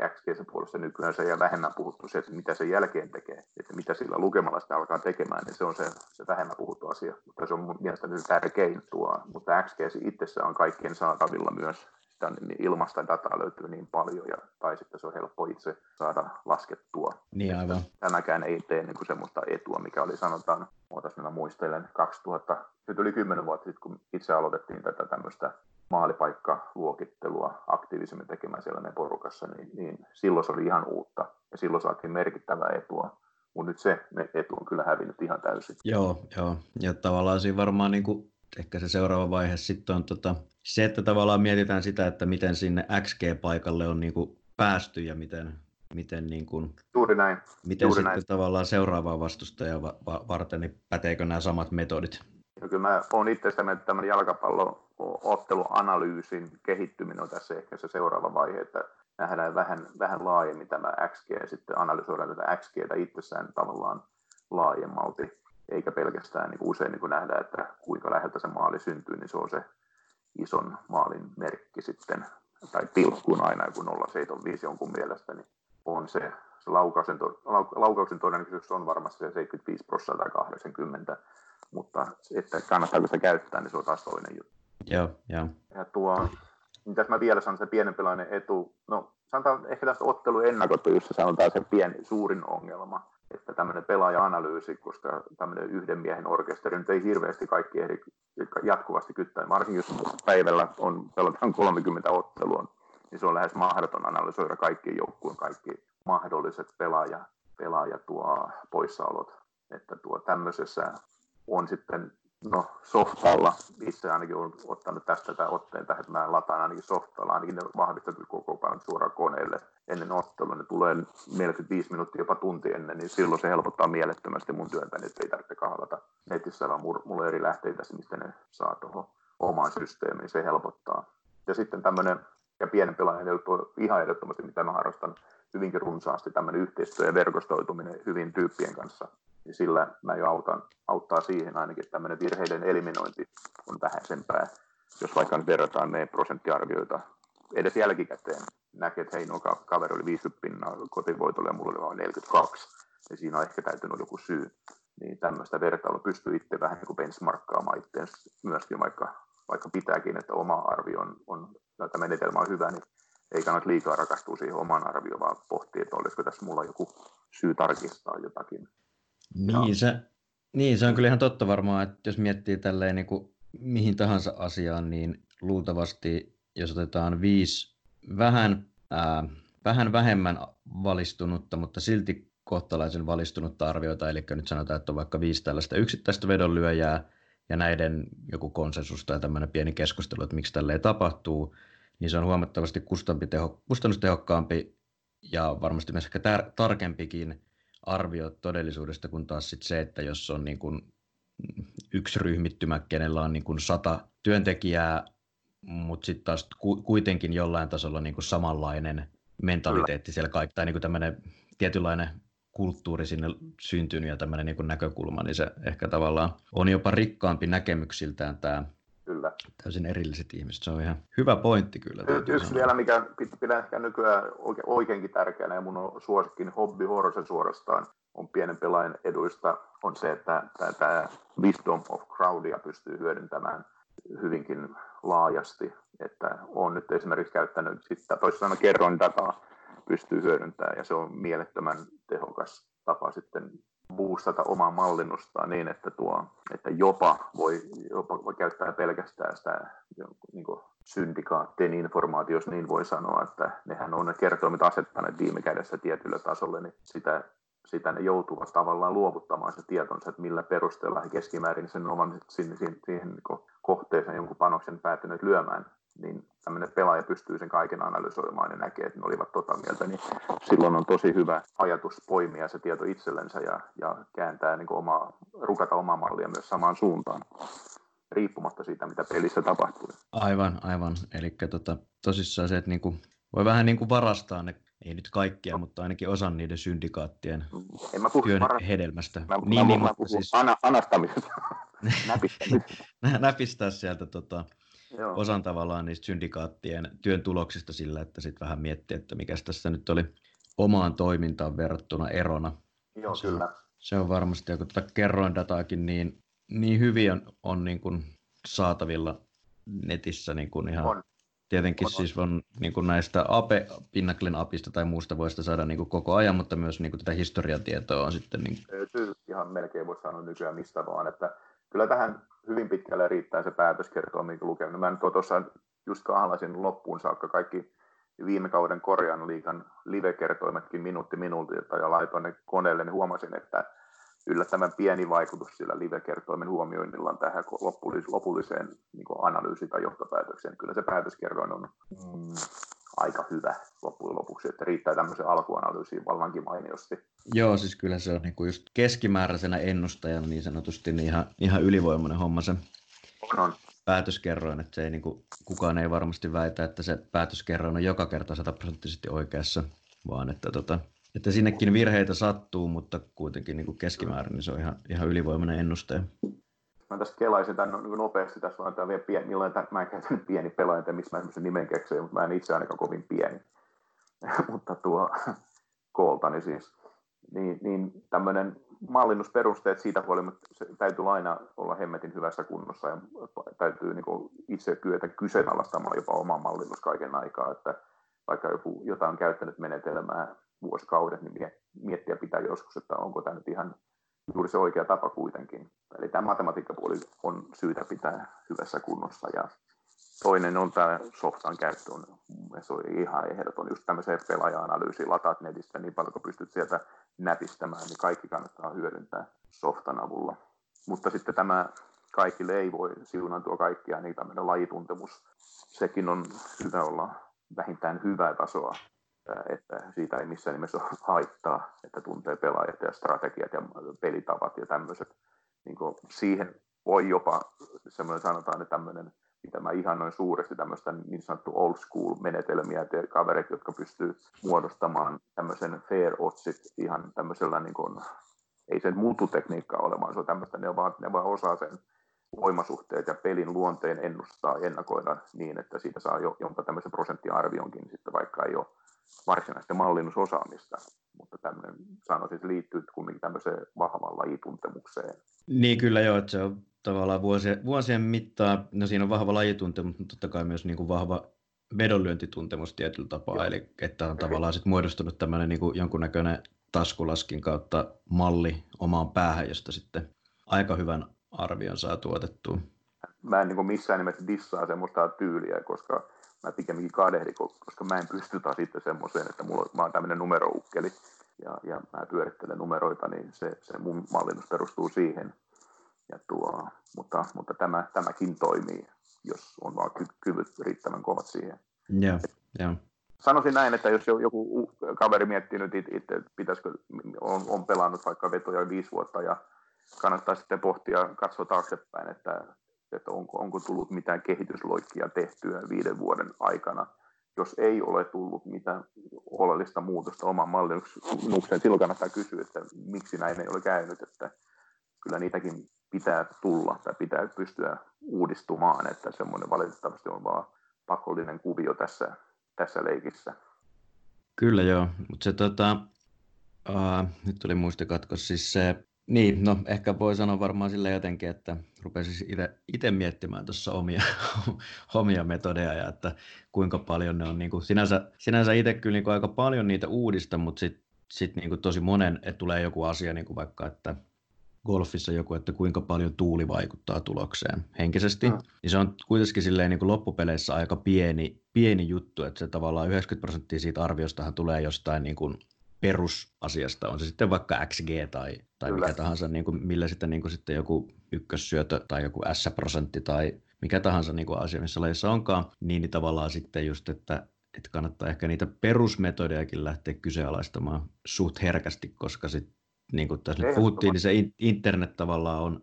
XG puolesta nykyään se ja vähemmän puhuttu se, että mitä se jälkeen tekee, että mitä sillä lukemalla sitä alkaa tekemään, niin se on se, se vähemmän puhuttu asia. Mutta se on mun mielestä tärkein tuo, mutta XG itsessä on kaikkien saatavilla myös sitä niin ilmasta dataa löytyy niin paljon, ja, tai sitten se on helppo itse saada laskettua. Niin aivan. Tämäkään ei tee niin kuin semmoista etua, mikä oli sanotaan, ootas minä muistelen, 2000, nyt yli 10 vuotta sitten, kun itse aloitettiin tätä tämmöistä maalipaikkaluokittelua aktiivisemmin tekemään siellä meidän porukassa, niin, niin silloin se oli ihan uutta, ja silloin saatiin merkittävää etua. Mutta nyt se etu on kyllä hävinnyt ihan täysin. Joo, joo. ja tavallaan siinä varmaan niin kuin ehkä se seuraava vaihe sitten on tota, se, että tavallaan mietitään sitä, että miten sinne XG-paikalle on niin kuin päästy ja miten, miten, niin kuin, Juuri näin. miten Juuri sitten näin. tavallaan seuraavaa vastustajaa va- va- varten, niin päteekö nämä samat metodit? Ja kyllä mä olen itse sitä mieltä, että jalkapallootteluanalyysin kehittyminen on tässä ehkä se seuraava vaihe, että nähdään vähän, vähän laajemmin tämä XG ja sitten analysoidaan tätä XGtä itsessään tavallaan laajemmalti, eikä pelkästään niin usein niin kuin nähdään, että kuinka läheltä se maali syntyy, niin se on se ison maalin merkki sitten, tai pilkkuun aina, kun 075 jonkun mielestä, niin on se, se laukauksen, laukauksen todennäköisyys on varmasti se 75 prosenttia tai 80, mutta että kannattaako sitä käyttää, niin se on taas toinen juttu. Joo, joo. Ja tuo, mitäs mä vielä sanon, se pienempilainen etu, no sanotaan ehkä tästä ottelun ennakotyössä sanotaan se pieni, suurin ongelma, että tämmöinen pelaaja-analyysi, koska tämmöinen yhden miehen orkesteri nyt ei hirveästi kaikki ehdi jatkuvasti kyttää, varsinkin jos päivällä on, pelataan 30 ottelua, niin se on lähes mahdoton analysoida kaikkien joukkueen kaikki mahdolliset pelaaja, pelaaja tuo poissaolot. Että tuo tämmöisessä on sitten no, softalla, itse ainakin olen ottanut tästä tämän otteen tähän, että mä lataan ainakin softalla, ainakin ne vahvistetut koko päivän suoraan koneelle ennen ottelua, ne tulee 45 minuuttia jopa tunti ennen, niin silloin se helpottaa mielettömästi mun työtä, niin ei tarvitse kahlata netissä, vaan mulla on eri lähteitä, mistä ne saa tuohon omaan systeemiin, se helpottaa. Ja sitten tämmöinen, ja pienen pelaajan juttu ihan ehdottomasti, mitä mä harrastan hyvinkin runsaasti, tämmöinen yhteistyö ja verkostoituminen hyvin tyyppien kanssa, niin sillä mä jo autan, auttaa siihen ainakin, että tämmöinen virheiden eliminointi on vähäisempää. Jos vaikka nyt verrataan meidän prosenttiarvioita edes jälkikäteen, näkee, että hei, no kaveri oli 50 pinnaa kotivoitolle ja mulla oli vain 42, ja siinä on ehkä täytynyt joku syy. Niin tämmöistä vertailua pystyy itse vähän niin kuin benchmarkkaamaan itse myöskin, vaikka, vaikka pitääkin, että oma arvio on, on tämä menetelmä on hyvä, niin ei kannata liikaa rakastua siihen omaan arvioon, vaan pohtia, että olisiko tässä mulla joku syy tarkistaa jotakin. Niin se, niin, se on kyllä ihan totta varmaan, että jos miettii tälleen niin kuin mihin tahansa asiaan, niin luultavasti jos otetaan viisi vähän, ää, vähän vähemmän valistunutta, mutta silti kohtalaisen valistunutta arviota, eli nyt sanotaan, että on vaikka viisi tällaista yksittäistä vedonlyöjää ja näiden joku konsensus tai tämmöinen pieni keskustelu, että miksi tälleen tapahtuu, niin se on huomattavasti kustannustehokkaampi ja varmasti myös ehkä tar- tarkempikin arvio todellisuudesta kuin taas sit se, että jos on niin kuin yksi ryhmittymä, kenellä on niin kuin sata työntekijää, mutta sitten taas kuitenkin jollain tasolla niin kuin samanlainen mentaliteetti siellä kaikki, tai niin kuin tämmöinen tietynlainen kulttuuri sinne syntynyt ja tämmöinen niin näkökulma, niin se ehkä tavallaan on jopa rikkaampi näkemyksiltään tämä Kyllä. Täysin erilliset ihmiset, se on ihan hyvä pointti kyllä. Y- yksi vielä, mikä pitää ehkä nykyään oike- oikeinkin tärkeänä ja mun on suosikkin hobby horse suorastaan on pienen pelaajan eduista, on se, että tämä wisdom of crowdia pystyy hyödyntämään hyvinkin laajasti. Että olen nyt esimerkiksi käyttänyt, sitä, toisin sanoen kerroin dataa, pystyy hyödyntämään ja se on mielettömän tehokas tapa sitten boostata omaa mallinnustaan niin, että, tuo, että jopa, voi, jopa voi käyttää pelkästään sitä niin syndikaattien informaatio, jos niin voi sanoa, että nehän on ne kertoimet asettaneet viime kädessä tietylle tasolle, niin sitä, sitä ne joutuvat tavallaan luovuttamaan se tietonsa, että millä perusteella he keskimäärin sen oman sinne, siihen, siihen niin kohteeseen jonkun panoksen päätyneet lyömään, niin tämmöinen pelaaja pystyy sen kaiken analysoimaan ja näkee, että ne olivat tota mieltä, niin silloin on tosi hyvä ajatus poimia se tieto itsellensä ja, ja kääntää niin oma, rukata omaa mallia myös samaan suuntaan riippumatta siitä, mitä pelissä tapahtuu. Aivan, aivan. Eli tota, tosissaan se, että niinku, voi vähän niinku varastaa ne, ei nyt kaikkia, mutta ainakin osan niiden syndikaattien en mä puhu työn varas... hedelmästä. Mä, niin, mä, niin, mä mutta puhun siis ana, anastamisesta, näpistää sieltä tota, Joo. osan tavallaan niistä syndikaattien työn tuloksista sillä, että sitten vähän miettiä, että mikä tässä nyt oli omaan toimintaan verrattuna erona. Joo, Se kyllä. Se on varmasti, ja kun tätä kerroin dataakin niin, niin hyvin on, on niin kuin saatavilla netissä niin kuin ihan On. Tietenkin On, on. siis on niin kuin näistä Ape, Pinnaclen apista tai muusta voi sitä saada niin kuin koko ajan, mutta myös niin kuin tätä historiatietoa on sitten niin löytyy ihan melkein voisi sanoa nykyään mistä vaan, että kyllä tähän hyvin pitkälle riittää se päätöskertoa, minkä lukenut. Mä oon tuossa just kahlasin loppuun saakka kaikki viime kauden Korean liikan live-kertoimetkin minuutti minuutilta ja laitoin ne koneelle, niin huomasin, että yllättävän pieni vaikutus sillä live-kertoimen huomioinnilla tähän lopullis- lopulliseen niin analyysiin tai johtopäätökseen. Kyllä se päätöskerroin on mm, aika hyvä loppujen lopuksi, että riittää tämmöisen alkuanalyysiin vallankin mainiosti. Joo, siis kyllä se on niin kuin just keskimääräisenä ennustajana niin sanotusti niin ihan, ihan ylivoimainen homma se On, päätöskerroin, että se ei niin kuin, kukaan ei varmasti väitä, että se päätöskerroin on joka kerta sataprosenttisesti oikeassa, vaan että, tota, että sinnekin virheitä sattuu, mutta kuitenkin niin kuin keskimäärin niin se on ihan, ihan ylivoimainen ennustaja. Mä tästä kelaisin tämän niin nopeasti, tässä on tämä vielä pieni, millainen tämän, mä en käytänyt pieni pelaaja, että mistä mä sen nimen keksin, mutta mä en itse ainakaan kovin pieni. mutta tuo kooltani siis. Niin, niin tämmöinen mallinnusperusteet siitä huolimatta, se täytyy aina olla hemmetin hyvässä kunnossa ja täytyy niin itse kyetä kyseenalaistamaan jopa oma mallinnus kaiken aikaa, että vaikka joku jotain on käyttänyt menetelmää vuosikaudet, niin mie- miettiä pitää joskus, että onko tämä nyt ihan juuri se oikea tapa kuitenkin. Eli tämä matematiikkapuoli on syytä pitää hyvässä kunnossa. Ja toinen on tämä softan käyttö, on, se on ihan ehdoton. Just tämmöiseen pelaaja-analyysiin lataat netistä niin paljon, kun pystyt sieltä näpistämään, niin kaikki kannattaa hyödyntää softan avulla. Mutta sitten tämä kaikille ei voi siunantua kaikkia, niin tämmöinen lajituntemus, sekin on hyvä olla vähintään hyvää tasoa että siitä ei missään nimessä ole haittaa, että tuntee pelaajat ja strategiat ja pelitavat ja tämmöiset. Niin siihen voi jopa semmoinen sanotaan, että tämmöinen, mitä mä ihannoin suuresti, tämmöistä niin sanottu old school menetelmiä, että kaverit, jotka pystyy muodostamaan tämmöisen fair oddsit ihan tämmöisellä, niin kuin, ei sen mututekniikkaa ole, vaan se on tämmöistä, ne vaan, ne vaan osaa sen voimasuhteet ja pelin luonteen ennustaa, ennakoida niin, että siitä saa jo, jonka tämmöisen prosenttiarvionkin, sitten vaikka ei ole varsinaista mallinnusosaamista, mutta tämmöinen sanoisin, että liittyy kumminkin tämmöiseen vahvaan lajituntemukseen. Niin kyllä joo, että se on tavallaan vuosien, vuosien mittaan, no siinä on vahva lajituntemus, mutta totta kai myös niin kuin vahva vedonlyöntituntemus tietyllä tapaa, joo. eli että on tavallaan sit muodostunut tämmöinen niin kuin jonkunnäköinen taskulaskin kautta malli omaan päähän, josta sitten aika hyvän arvion saa tuotettua. Mä en niin missään nimessä dissaa semmoista tyyliä, koska mä pikemminkin kadehdin, koska mä en pysty taas sitten semmoiseen, että mulla, mä oon tämmöinen numeroukkeli ja, ja mä pyörittelen numeroita, niin se, se mun mallinnus perustuu siihen. Ja tuo, mutta, mutta tämä, tämäkin toimii, jos on vaan ky- kyvyt riittävän kovat siihen. Joo, joo. Sanoisin näin, että jos joku kaveri miettii nyt itse, että pitäisikö, on, on pelannut vaikka vetoja viisi vuotta ja kannattaa sitten pohtia, katsoa taaksepäin, että että onko, onko tullut mitään kehitysloikkia tehtyä viiden vuoden aikana. Jos ei ole tullut mitään oleellista muutosta oman mallinnukseen, silloin kannattaa kysyä, että miksi näin ei ole käynyt, että kyllä niitäkin pitää tulla tai pitää pystyä uudistumaan, että semmoinen valitettavasti on vaan pakollinen kuvio tässä, tässä leikissä. Kyllä joo, mutta se tota, uh, nyt tuli muistikatkos, siis se niin, no ehkä voi sanoa varmaan sille jotenkin, että rupesin itse miettimään tuossa omia, omia metodeja ja että kuinka paljon ne on, niin kuin, sinänsä, sinänsä itse kyllä niin kuin aika paljon niitä uudista, mutta sitten sit niin kuin tosi monen, että tulee joku asia niin kuin vaikka, että golfissa joku, että kuinka paljon tuuli vaikuttaa tulokseen henkisesti, mm. niin se on kuitenkin silleen niin kuin loppupeleissä aika pieni, pieni juttu, että se tavallaan 90 prosenttia siitä arviostahan tulee jostain niin kuin perusasiasta, on se sitten vaikka XG tai, tai mikä tahansa, niin kuin, millä sitten, niin kuin sitten joku ykkössyötö tai joku S-prosentti tai mikä tahansa niin kuin asia, missä lajissa onkaan, niin, niin tavallaan sitten just, että, että kannattaa ehkä niitä perusmetodejakin lähteä kyseenalaistamaan suht herkästi, koska sitten niin kuin tässä nyt puhuttiin, niin se internet tavallaan on,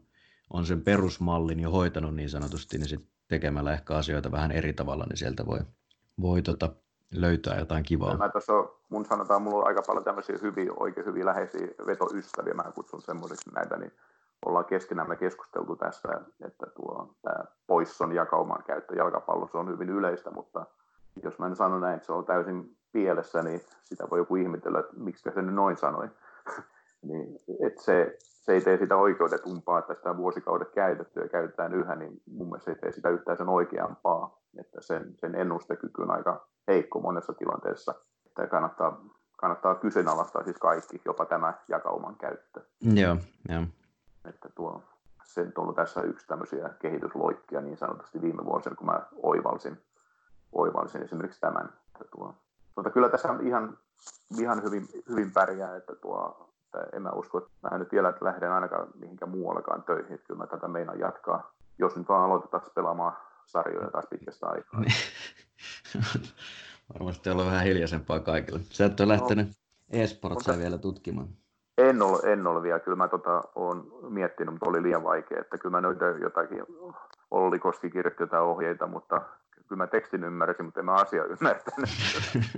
on sen perusmallin jo hoitanut niin sanotusti, niin sitten tekemällä ehkä asioita vähän eri tavalla, niin sieltä voi, voi tota, löytää jotain kivaa. Mä tuossa, mun sanotaan, mulla on aika paljon tämmöisiä hyviä, oikein hyviä läheisiä vetoystäviä, mä kutsun semmoiseksi näitä, niin ollaan keskenään me keskusteltu tässä, että tuo tämä poisson jakauman käyttö jalkapallossa on hyvin yleistä, mutta jos mä en sano näin, että se on täysin pielessä, niin sitä voi joku ihmetellä, että miksi se nyt noin sanoi. niin, että se, se ei tee sitä oikeudetumpaa, että sitä vuosikaudet käytetty ja käytetään yhä, niin mun mielestä se ei tee sitä yhtään sen oikeampaa. Että sen, sen ennustekyky on aika heikko monessa tilanteessa. Että kannattaa, kannattaa kyseenalaistaa siis kaikki, jopa tämä jakauman käyttö. Joo, joo. Että tuo, se on ollut tässä yksi tämmöisiä kehitysloikkia niin sanotusti viime vuosina, kun mä oivalsin, oivalsin esimerkiksi tämän. Että tuo, mutta kyllä tässä on ihan, ihan hyvin, hyvin pärjää, että tuo, että en mä usko, että mä en nyt vielä lähden ainakaan mihinkään muuallekaan töihin, että kyllä mä tätä meinaan jatkaa. Jos nyt vaan aloitetaan pelaamaan sarjoja taas pitkästä aikaa. Varmasti olla vähän hiljaisempaa kaikille. Sä et ole lähtenyt no, e-sportsia mutta... vielä tutkimaan. En ole, en ole vielä. Kyllä mä tota, olen miettinyt, mutta oli liian vaikea. Että kyllä mä jotakin, Olli Koski kirjoitti jotain ohjeita, mutta kyllä mä tekstin ymmärsin, mutta en mä asia ymmärtänyt.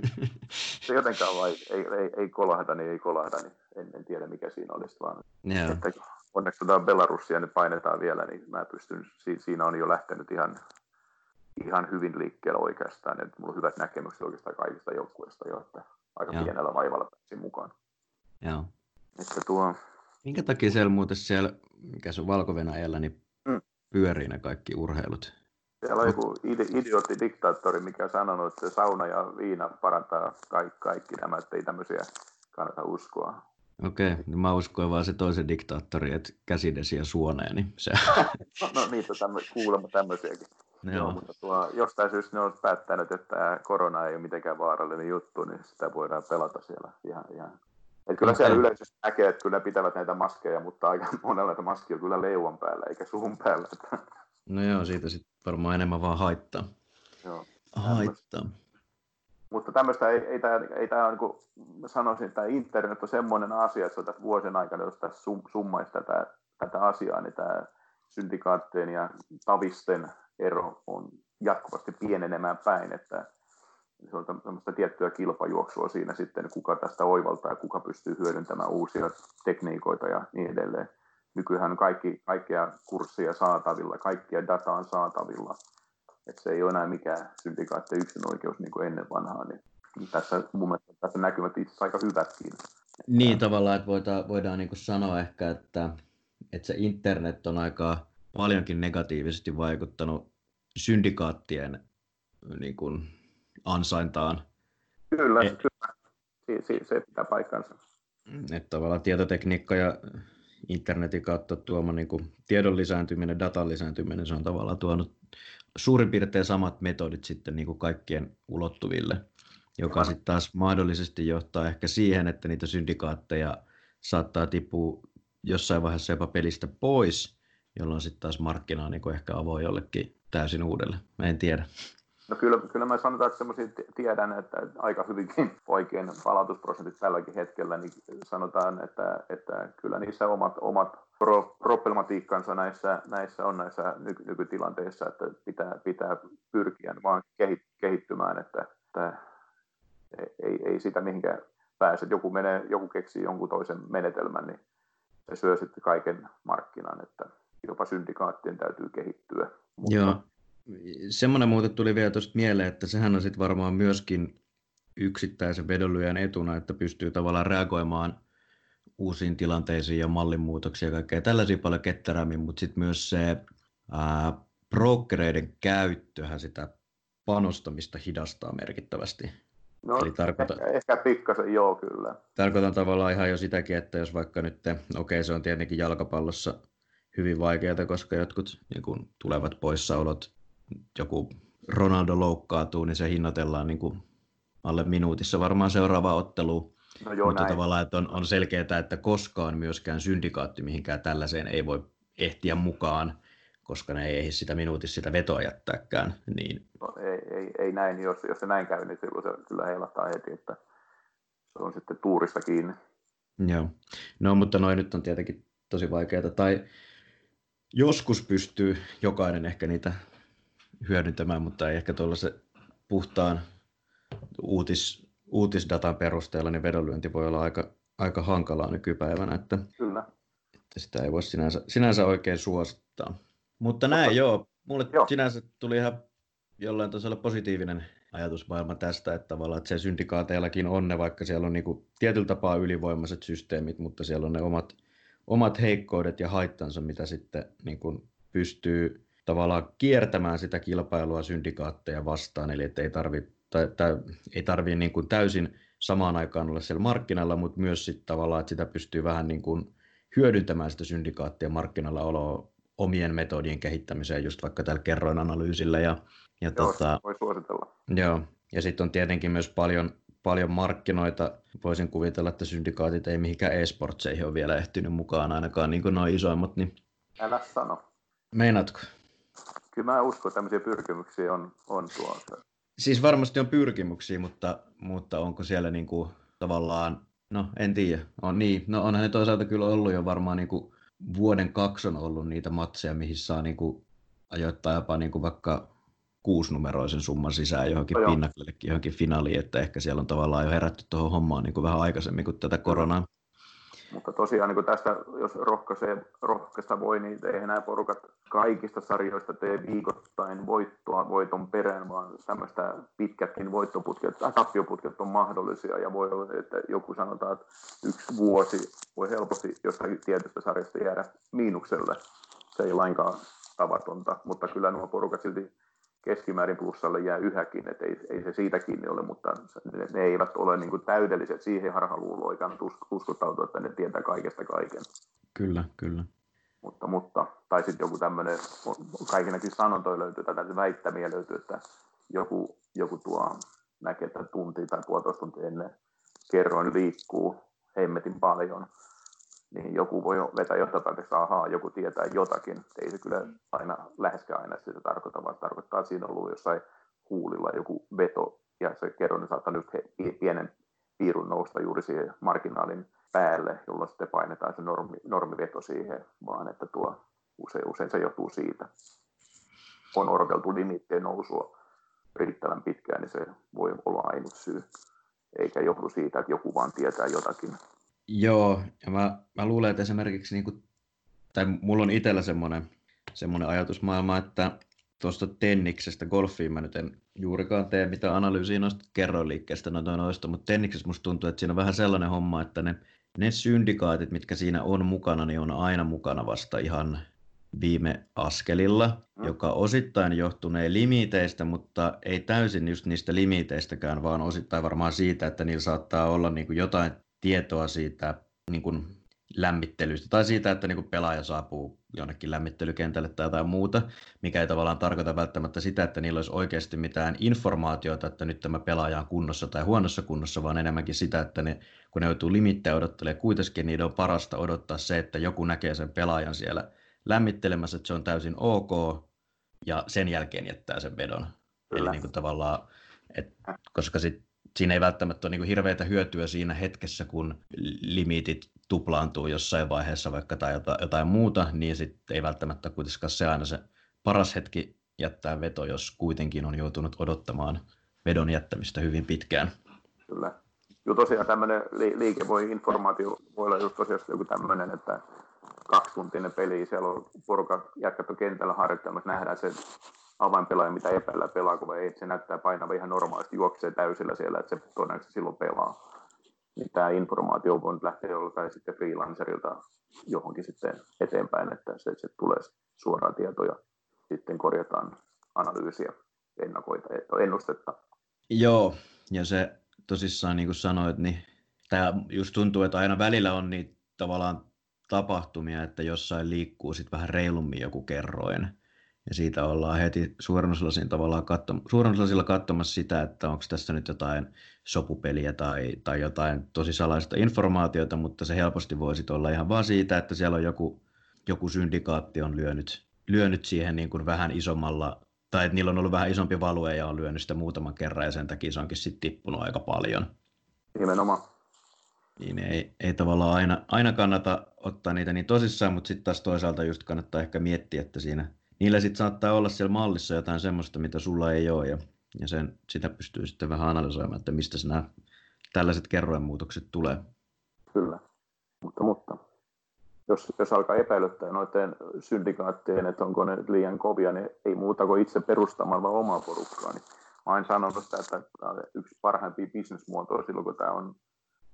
se jotenkaan vai, ei, ei, ei kolahda, niin ei kolahda, niin en, en tiedä mikä siinä olisi vaan. Yeah. Että onneksi tuota Belarusia nyt painetaan vielä, niin mä pystyn, siinä on jo lähtenyt ihan, ihan hyvin liikkeelle oikeastaan, että mulla on hyvät näkemykset oikeastaan kaikista joukkueista jo, että aika Joo. pienellä vaivalla pääsin mukaan. Joo. Että tuo... Minkä takia siellä muuten siellä, mikä se on valko niin mm. pyörii ne kaikki urheilut? Siellä on joku idiootti diktaattori, mikä on sanonut, että sauna ja viina parantaa kaikki, kaikki nämä, että ei tämmöisiä kannata uskoa. Okei, okay, niin mä uskoin vaan se toisen diktaattori, että käsidesi ja suoneen, niin se... no, no niitä tämmö, kuulemma tämmöisiäkin. Joo. Joo, mutta tuo, jostain syystä ne on päättänyt, että korona ei ole mitenkään vaarallinen juttu, niin sitä voidaan pelata siellä ihan, ihan et kyllä siellä yleisesti näkee, että kyllä pitävät näitä maskeja, mutta aika monella näitä maskia on kyllä leuan päällä eikä suun päällä. No joo, siitä sitten varmaan enemmän vaan haittaa. Joo. Haittaa. Mutta tämmöistä ei, ei tämä, ei tämä niin kuin sanoisin, että internet on semmoinen asia, että se on tässä vuosien aikana, jos tässä summaisi tätä, tätä asiaa, niin tämä syndikaatteen ja tavisten ero on jatkuvasti pienenemään päin, että se on tämmöistä tiettyä kilpajuoksua siinä sitten, kuka tästä oivaltaa ja kuka pystyy hyödyntämään uusia tekniikoita ja niin edelleen. Nykyään kaikki, kaikkea kurssia saatavilla, kaikkia dataa on saatavilla. että se ei ole enää mikään syndikaatte yksin oikeus niin kuin ennen vanhaa. Niin tässä mun mielestä tässä näkymät itse asiassa aika hyvätkin. Niin tavallaan, että voidaan, voidaan niin kuin sanoa ehkä, että, että se internet on aika paljonkin negatiivisesti vaikuttanut syndikaattien niin kuin, ansaintaan. Kyllä, Et, kyllä. Si- si- se pitää paikkansa. Että tavallaan tietotekniikka ja internetin kautta tuoma niin kuin tiedon lisääntyminen, datan lisääntyminen, se on tavallaan tuonut suurin piirtein samat metodit sitten niin kuin kaikkien ulottuville, joka sitten taas mahdollisesti johtaa ehkä siihen, että niitä syndikaatteja saattaa tippua jossain vaiheessa jopa pelistä pois, jolloin sitten taas markkina on niin kuin ehkä avoin jollekin täysin uudelle. Mä en tiedä. No kyllä, kyllä mä sanotaan, että semmoisia tiedän, että aika hyvinkin oikein palautusprosentit tälläkin hetkellä, niin sanotaan, että, että kyllä niissä omat, omat pro, problematiikkansa näissä, näissä on näissä nyky, nykytilanteissa, että pitää, pitää pyrkiä vaan kehittymään, että, että ei, ei sitä mihinkään pääse. Joku, menee, joku keksii jonkun toisen menetelmän, niin se syö sitten kaiken markkinan, että jopa syndikaattien täytyy kehittyä. Mutta Joo semmoinen muuten tuli vielä tuosta mieleen, että sehän on sitten varmaan myöskin yksittäisen vedonlyöjän etuna, että pystyy tavallaan reagoimaan uusiin tilanteisiin ja mallinmuutoksia ja kaikkea tällaisia paljon ketterämmin, mutta sitten myös se ää, brokereiden käyttöhän sitä panostamista hidastaa merkittävästi. No, Eli tarkoitan, ehkä, ehkä pikkasen, joo kyllä. Tarkoitan tavallaan ihan jo sitäkin, että jos vaikka nyt, okei okay, se on tietenkin jalkapallossa hyvin vaikeaa, koska jotkut niin kun, tulevat poissaolot joku Ronaldo loukkaantuu, niin se hinnoitellaan niin kuin alle minuutissa varmaan seuraava ottelu. No joo, Mutta näin. tavallaan että on, on selkeää, että koskaan myöskään syndikaatti mihinkään tällaiseen ei voi ehtiä mukaan, koska ne ei ehdi sitä minuutissa sitä vetoa jättääkään. Niin... No, ei, ei, ei, näin, jos, jos se näin käy, niin silloin se kyllä heilahtaa heti, että se on sitten tuurista kiinni. Joo, no mutta noin nyt on tietenkin tosi vaikeaa, tai joskus pystyy jokainen ehkä niitä hyödyntämään, mutta ei ehkä tuollaisen puhtaan uutis, uutisdatan perusteella, niin vedonlyönti voi olla aika, aika hankalaa nykypäivänä, että, Kyllä. että sitä ei voi sinänsä, sinänsä oikein suosittaa. Mutta näin, joo. Mulle joo. sinänsä tuli ihan jollain tasolla positiivinen ajatusmaailma tästä, että tavallaan että se syndikaateillakin on ne, vaikka siellä on niinku tietyllä tapaa ylivoimaiset systeemit, mutta siellä on ne omat, omat heikkoudet ja haittansa, mitä sitten niinku pystyy tavallaan kiertämään sitä kilpailua syndikaatteja vastaan, eli että ei tarvi, tai, tai ei tarvi niin kuin täysin samaan aikaan olla siellä markkinalla, mutta myös sitten tavallaan, että sitä pystyy vähän niin kuin hyödyntämään sitä syndikaattien markkinalla oloa omien metodien kehittämiseen, just vaikka tällä kerroin analyysillä. Ja, ja joo, tota, voi suositella. Joo, ja sitten on tietenkin myös paljon, paljon markkinoita. Voisin kuvitella, että syndikaatit ei mihinkään e-sportseihin ole vielä ehtinyt mukaan, ainakaan niin kuin noin isoimmat. Niin... Älä sano. Meinaatko? Kyllä mä uskon, että tämmöisiä pyrkimyksiä on, on tuossa. Siis varmasti on pyrkimyksiä, mutta, mutta onko siellä niin kuin tavallaan, no en tiedä, on niin, no onhan ne toisaalta kyllä ollut jo varmaan niin kuin vuoden kaksi on ollut niitä matseja, mihin saa niin kuin ajoittaa jopa niin kuin vaikka kuusinumeroisen summan sisään johonkin no pinnakellekin, johonkin finaaliin, että ehkä siellä on tavallaan jo herätty tuohon hommaan niin kuin vähän aikaisemmin kuin tätä koronaa. Mutta tosiaan niin tästä, jos rohkaisee, rohkaista voi, niin eihän nämä porukat kaikista sarjoista tee viikoittain voittoa voiton perään, vaan tämmöistä pitkätkin voittoputket tai tappioputket on mahdollisia. Ja voi olla, että joku sanotaan, että yksi vuosi voi helposti jostain tietystä sarjasta jäädä miinukselle. Se ei lainkaan tavatonta, mutta kyllä nuo porukat silti keskimäärin plussalle jää yhäkin, että ei, ei se siitä kiinni ole, mutta ne, ne eivät ole niin kuin täydelliset. Siihen harhaluuloon ei kannata uskottautua, että ne tietää kaikesta kaiken. Kyllä, kyllä. Mutta, mutta tai sitten joku tämmöinen, kaikinakin sanontoja löytyy, tai väittämiä löytyy, että joku, joku tuo näkee, että tunti tai puolitoista tuntia ennen kerroin liikkuu hemmetin paljon, niin joku voi vetää johtopäätöksen, ahaa, joku tietää jotakin. Ei se kyllä aina, läheskään aina sitä tarkoita, vaan tarkoittaa, että siinä on ollut jossain huulilla joku veto, ja se kerron saattaa nyt pienen piirun nousta juuri siihen marginaalin päälle, jolloin sitten painetaan se normi, normiveto siihen, vaan että tuo usein, usein se johtuu siitä. On odoteltu limittien nousua riittävän pitkään, niin se voi olla ainut syy, eikä johdu siitä, että joku vaan tietää jotakin Joo, ja mä, mä luulen, että esimerkiksi, niin kuin, tai mulla on itsellä semmoinen, semmoinen ajatusmaailma, että tuosta tenniksestä, golfiin mä nyt en juurikaan tee mitään analyysiä noista kerroinliikkeestä noita noista, mutta tenniksessä musta tuntuu, että siinä on vähän sellainen homma, että ne, ne syndikaatit, mitkä siinä on mukana, niin on aina mukana vasta ihan viime askelilla, mm. joka osittain johtunee limiteistä, mutta ei täysin just niistä limiteistäkään, vaan osittain varmaan siitä, että niillä saattaa olla niin kuin jotain tietoa siitä niin kuin lämmittelystä tai siitä, että niin kuin pelaaja saapuu jonnekin lämmittelykentälle tai jotain muuta, mikä ei tavallaan tarkoita välttämättä sitä, että niillä olisi oikeasti mitään informaatiota, että nyt tämä pelaaja on kunnossa tai huonossa kunnossa, vaan enemmänkin sitä, että ne, kun ne joutuu limittäin odottelemaan, kuitenkin niiden on parasta odottaa se, että joku näkee sen pelaajan siellä lämmittelemässä, että se on täysin ok, ja sen jälkeen jättää sen vedon. Kyllä. Eli niin kuin tavallaan, et, koska sit siinä ei välttämättä ole niin hirveitä hyötyä siinä hetkessä, kun limitit tuplaantuu jossain vaiheessa vaikka tai jotain, jotain muuta, niin sitten ei välttämättä kuitenkaan se aina se paras hetki jättää veto, jos kuitenkin on joutunut odottamaan vedon jättämistä hyvin pitkään. Kyllä. Joo, tosiaan tämmöinen liike voi, informaatio voi olla just tosiaan joku tämmöinen, että kaksituntinen peli, siellä on porukka jätkätty kentällä harjoittelemassa, nähdään se avainpelaaja, mitä epäillä pelaako vai ei, se näyttää painava ihan normaalisti, juoksee täysillä siellä, että se todennäköisesti silloin pelaa. Niin tämä informaatio voi lähteä joltain sitten freelancerilta johonkin sitten eteenpäin, että se, se tulee suoraan tietoja, sitten korjataan analyysiä, ennakoita, ennustetta. Joo, ja se tosissaan niin kuin sanoit, niin tämä just tuntuu, että aina välillä on niitä tavallaan tapahtumia, että jossain liikkuu sitten vähän reilummin joku kerroin ja siitä ollaan heti suurennuslasin tavallaan suurennuslasilla katsomassa sitä, että onko tässä nyt jotain sopupeliä tai, tai jotain tosi salaista informaatiota, mutta se helposti voisi olla ihan vaan siitä, että siellä on joku, joku syndikaatti on lyönyt, lyönyt siihen niin kuin vähän isommalla, tai että niillä on ollut vähän isompi value ja on lyönyt sitä muutaman kerran ja sen takia se onkin sitten tippunut aika paljon. Nimenomaan. Niin ei, ei tavallaan aina, aina kannata ottaa niitä niin tosissaan, mutta sitten taas toisaalta just kannattaa ehkä miettiä, että siinä niillä sitten saattaa olla siellä mallissa jotain semmoista, mitä sulla ei ole ja, ja sen, sitä pystyy sitten vähän analysoimaan, että mistä nämä tällaiset kerroinmuutokset tulee. Kyllä, mutta, mutta jos, jos alkaa epäilyttää noiden syndikaattien, että onko ne liian kovia, niin ei muuta kuin itse perustamalla omaa porukkaa. Niin mä oon sanonut sitä, että yksi parhaimpia bisnesmuotoja silloin, kun tämä on,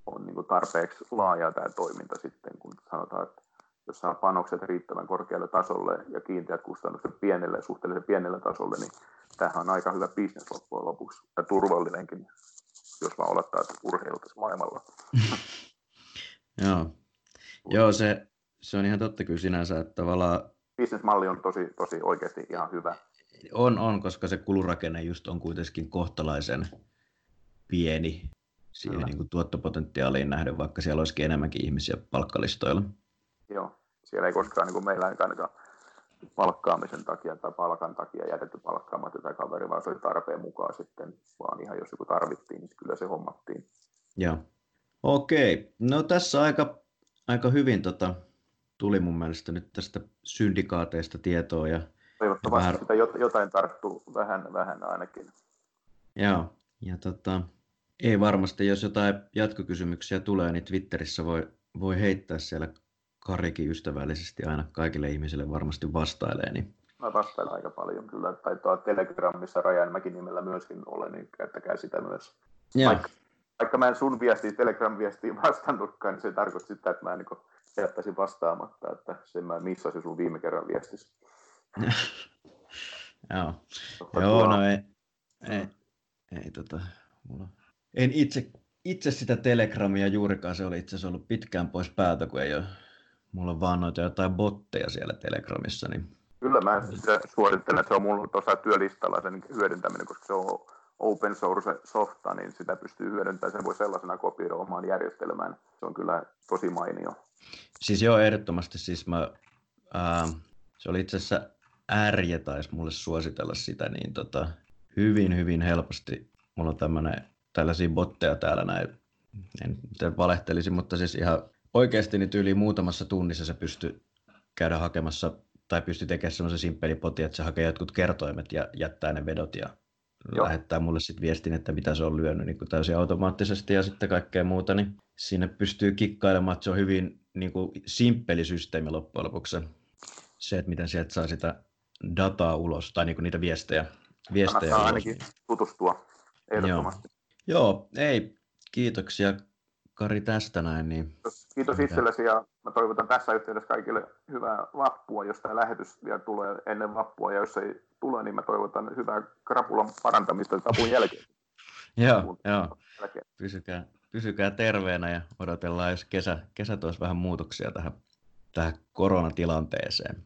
on niin tarpeeksi laaja tämä toiminta sitten, kun sanotaan, että jos saa panokset riittävän korkealle tasolle ja kiinteät kustannukset pienelle, suhteellisen pienelle tasolle, niin tämähän on aika hyvä bisnes loppujen lopuksi ja turvallinenkin, jos vaan olettaa, että urheilutaisi maailmalla. Joo. Joo, se, se on ihan totta kyllä sinänsä, että tavallaan... Bisnesmalli on tosi, tosi oikeasti ihan hyvä. On, on, koska se kulurakenne just on kuitenkin kohtalaisen pieni siihen niin kuin tuottopotentiaaliin nähden, vaikka siellä olisikin enemmänkin ihmisiä palkkalistoilla. Joo, siellä ei koskaan niin kuin meillä ainakaan palkkaamisen takia tai palkan takia jätetty palkkaamatta tätä kaveri, vaan se oli tarpeen mukaan sitten, vaan ihan jos joku tarvittiin, niin kyllä se hommattiin. Joo. Okei, no tässä aika, aika hyvin tota, tuli mun mielestä nyt tästä syndikaateista tietoa. Ja, Toivottavasti vähän... sitä jotain tarttuu vähän, vähän ainakin. Joo, ja tota, ei varmasti, jos jotain jatkokysymyksiä tulee, niin Twitterissä voi, voi heittää siellä Karikin ystävällisesti aina kaikille ihmisille varmasti vastailee. Niin... Mä vastailen aika paljon kyllä, tai tuo Telegramissa Rajanmäki nimellä myöskin ole, niin käyttäkää sitä myös. Ja. Vaikka, vaikka mä en sun viestiin, Telegram-viestiin vastannutkaan, niin se tarkoittaa sitä, että mä en niin jättäisin vastaamatta, että sen mä missasin sun viime kerran viestissä. Joo, Joo no ei, ei, ei tota, mulla... en itse, itse sitä Telegramia juurikaan, se oli itse asiassa ollut pitkään pois päältä, kun ei ole Mulla on vaan noita jotain botteja siellä Telegramissa. Niin... Kyllä mä sitä suosittelen, että se on mulla tuossa työlistalla sen hyödyntäminen, koska se on open source softa, niin sitä pystyy hyödyntämään, sen voi sellaisena kopioida omaan järjestelmään. Se on kyllä tosi mainio. Siis joo, ehdottomasti. Siis mä, ää, se oli itse asiassa Ärje taisi mulle suositella sitä, niin tota, hyvin, hyvin helposti. Mulla on tämmönen, tällaisia botteja täällä näin, en valehtelisi, mutta siis ihan oikeasti niin yli muutamassa tunnissa se pystyy käydä hakemassa tai pystyy tekemään semmoisen simppelipoti, että se hakee jotkut kertoimet ja jättää ne vedot ja Joo. lähettää mulle sitten viestin, että mitä se on lyönyt niin kuin täysin automaattisesti ja sitten kaikkea muuta, niin siinä pystyy kikkailemaan, että se on hyvin niin kuin simppeli systeemi loppujen lopuksi. Se, että miten sieltä saa sitä dataa ulos tai niin kuin niitä viestejä. viestejä ulos. ainakin tutustua ehdottomasti. Joo. Joo, ei, kiitoksia Kari tästä näin. Niin... Kiitos itsellesi ja mä toivotan tässä yhteydessä kaikille hyvää vappua, jos tämä lähetys vielä tulee ennen vappua ja jos ei tule, niin mä toivotan hyvää krapulan parantamista tapun jälkeen. joo, joo. Pysykää, pysykää terveenä ja odotellaan, jos kesä, kesä toisi vähän muutoksia tähän, tähän koronatilanteeseen.